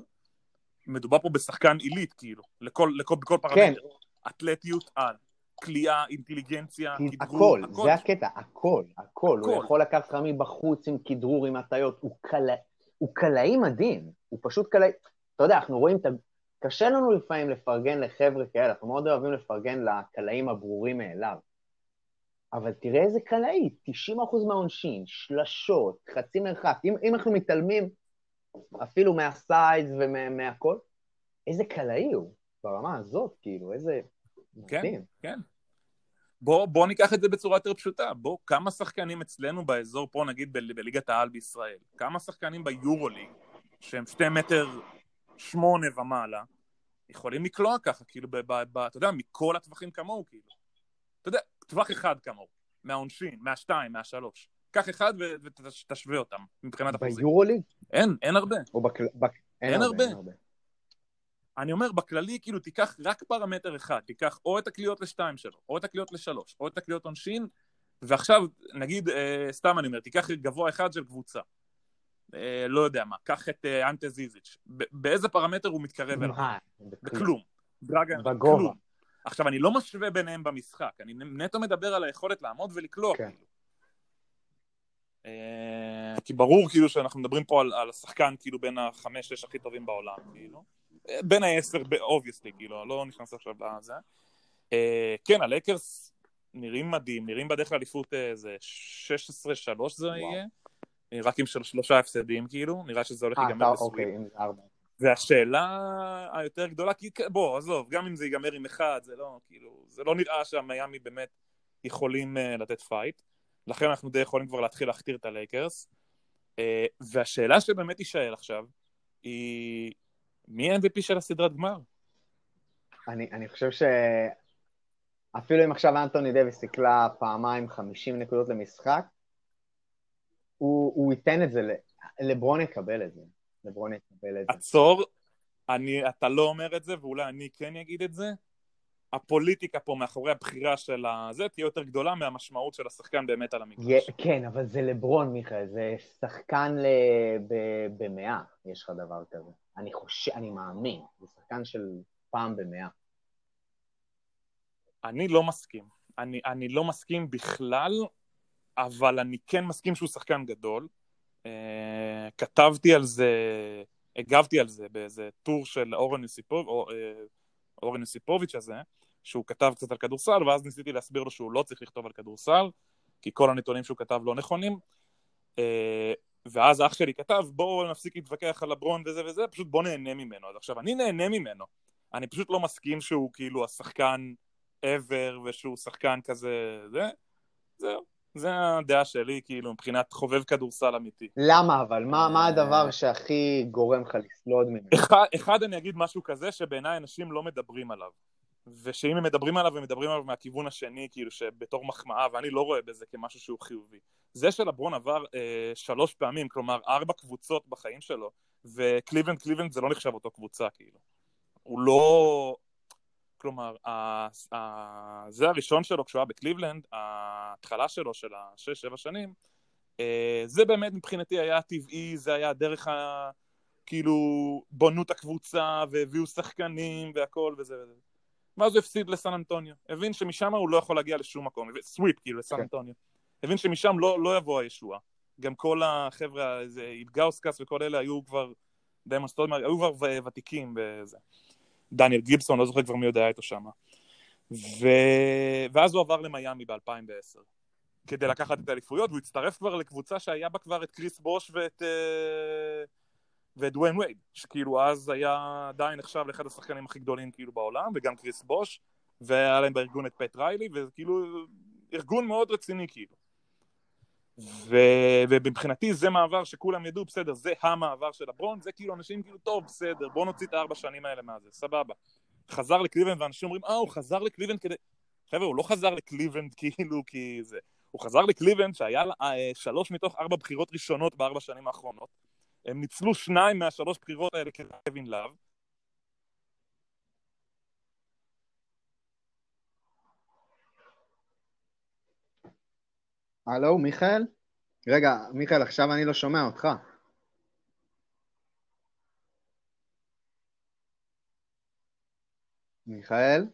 מדובר פה בשחקן עילית כאילו, לכל, לכל, בכל פרמטר. אתלטיות על, כליאה, אינטליגנציה, כדרור, הכל, זה הקטע, הכל, הכל. הוא הכל. יכול לקחת לך מבחוץ עם כדרור, עם הטיות, הוא קלע- הוא קלעי מדהים, הוא פשוט קלעי... אתה יודע, אנחנו רואים את ה... קשה לנו לפעמים לפרגן לחבר'ה כאלה, אנחנו מאוד אוהבים לפרגן לקלעים הברורים מאליו. אבל תראה איזה קלעי, 90% מהעונשין, שלשות, חצי מרחק. אם, אם אנחנו מתעלמים אפילו מהסייז ומהכל, איזה קלעי הוא, ברמה הזאת, כאילו, איזה... כן. כן. בוא, בוא ניקח את זה בצורה יותר פשוטה. בוא, כמה שחקנים אצלנו באזור פה, נגיד ב- בליגת העל בישראל, כמה שחקנים ביורוליג, שהם שתי מטר שמונה ומעלה, יכולים לקלוע ככה, כאילו, ב, ב, ב, אתה יודע, מכל הטווחים כמוהו, כאילו. אתה יודע, טווח אחד כמוהו, מהעונשין, מהשתיים, מהשלוש. קח אחד ו- ותשווה אותם, מבחינת אחוזים. ביורוליג? אין, אין הרבה. או בכל... בק... אין הרבה. אין הרבה. אני אומר, בכללי, כאילו, תיקח רק פרמטר אחד, תיקח או את הקליעות לשתיים שלו, או את הקליעות לשלוש, או את הקליעות עונשין, ועכשיו, נגיד, אה, סתם אני אומר, תיקח גבוה אחד של קבוצה. אה, לא יודע מה, קח את אה, אנטה זיזיץ'. באיזה פרמטר הוא מתקרב אליו? מה? בכלום. דרגן, בגובה. כלום. עכשיו, אני לא משווה ביניהם במשחק, אני נטו מדבר על היכולת לעמוד ולקלוע, כן. כאילו. אה, כי ברור כאילו שאנחנו מדברים פה על, על השחקן כאילו בין החמש-שש הכי טובים בעולם, כאילו. אה, בין העשר, obviously, כאילו, לא נכנס עכשיו לזה. אה, כן, הלייקרס נראים מדהים, נראים בדרך לאליפות איזה 16-3 זה יהיה, אה, רק עם של שלושה הפסדים, כאילו, נראה שזה הולך אה, להיגמר ב sweep. אוקיי. והשאלה היותר גדולה, כי בוא, עזוב, גם אם זה ייגמר עם אחד, זה לא, כאילו, זה לא נראה שהמיאמי באמת יכולים אה, לתת fight. לכן אנחנו די יכולים כבר להתחיל להכתיר את הלייקרס. אה, והשאלה שבאמת תישאל עכשיו, היא מי ה-MVP של הסדרת גמר? אני, אני חושב שאפילו אם עכשיו אנטוני דוויס יקלע פעמיים 50 נקודות למשחק, הוא, הוא ייתן את זה, ל- לברון יקבל את זה. לברון יקבל את זה. עצור, אני, אתה לא אומר את זה, ואולי אני כן אגיד את זה, הפוליטיקה פה מאחורי הבחירה של הזה תהיה יותר גדולה מהמשמעות של השחקן באמת על המגרש. יה- כן, אבל זה לברון, מיכאל, זה שחקן ל- ב- במאה, יש לך דבר כזה. אני חושב, אני מאמין, זה שחקן של פעם במאה. אני לא מסכים. אני, אני לא מסכים בכלל, אבל אני כן מסכים שהוא שחקן גדול. אה, כתבתי על זה, הגבתי על זה באיזה טור של אורן יוסיפוב, או, אה, אורן יוסיפוביץ' הזה, שהוא כתב קצת על כדורסל, ואז ניסיתי להסביר לו שהוא לא צריך לכתוב על כדורסל, כי כל הנתונים שהוא כתב לא נכונים. אה, ואז אח שלי כתב, בואו נפסיק להתווכח על הברון וזה וזה, פשוט בואו נהנה ממנו. אז עכשיו, אני נהנה ממנו. אני פשוט לא מסכים שהוא כאילו השחקן ever, ושהוא שחקן כזה, זה, זהו. זה הדעה שלי, כאילו, מבחינת חובב כדורסל אמיתי. למה אבל? מה, מה הדבר שהכי גורם לך לסלוד ממנו? אחד, אחד אני אגיד משהו כזה שבעיניי אנשים לא מדברים עליו. ושאם הם מדברים עליו, הם מדברים עליו מהכיוון השני, כאילו שבתור מחמאה, ואני לא רואה בזה כמשהו שהוא חיובי. זה שלברון עבר אה, שלוש פעמים, כלומר ארבע קבוצות בחיים שלו, וקליבלנד, קליבלנד זה לא נחשב אותו קבוצה, כאילו. הוא לא... כלומר, ה... ה... זה הראשון שלו כשהוא היה בקליבלנד, ההתחלה שלו של השש-שבע שנים, אה, זה באמת מבחינתי היה טבעי, זה היה דרך ה... כאילו, בונו את הקבוצה, והביאו שחקנים והכל וזה וזה. ואז הוא הפסיד לסן אנטוניו. הבין שמשם הוא לא יכול להגיע לשום מקום. סוויפ, כאילו, לסן כן. אנטוניו. הבין שמשם לא, לא יבוא הישועה. גם כל החבר'ה, איזה אידגאוסקס וכל אלה היו כבר, דיימון סטודמר, היו כבר ותיקים בזה. דניאל גיבסון, לא זוכר כבר מי היה איתו שם. ו... ואז הוא עבר למיאמי ב-2010. כדי לקחת את האליפויות, והוא הצטרף כבר לקבוצה שהיה בה כבר את קריס בוש ואת... אה, ואת דוויין וייד, שכאילו אז היה עדיין נחשב לאחד השחקנים הכי גדולים כאילו בעולם, וגם קריס בוש, והיה להם בארגון את פט ריילי, וכאילו ארגון מאוד רציני כאילו. ו... ומבחינתי זה מעבר שכולם ידעו, בסדר, זה המעבר של הברון, זה כאילו אנשים כאילו, טוב, בסדר, בוא נוציא את הארבע שנים האלה מהזה, סבבה. חזר לקליבלנד, ואנשים אומרים, אה, הוא חזר לקליבלנד כדי... חבר'ה, הוא לא חזר לקליבלנד (laughs) כאילו כי זה... הוא חזר לקליבלנד שהיה לה אה, שלוש מתוך ארבע בחירות ראשונות בארבע שנים האחרונות. הם ניצלו שניים מהשלוש בחירות האלה כקווין לאב. הלו, מיכאל? רגע, מיכאל, עכשיו אני לא שומע אותך. מיכאל?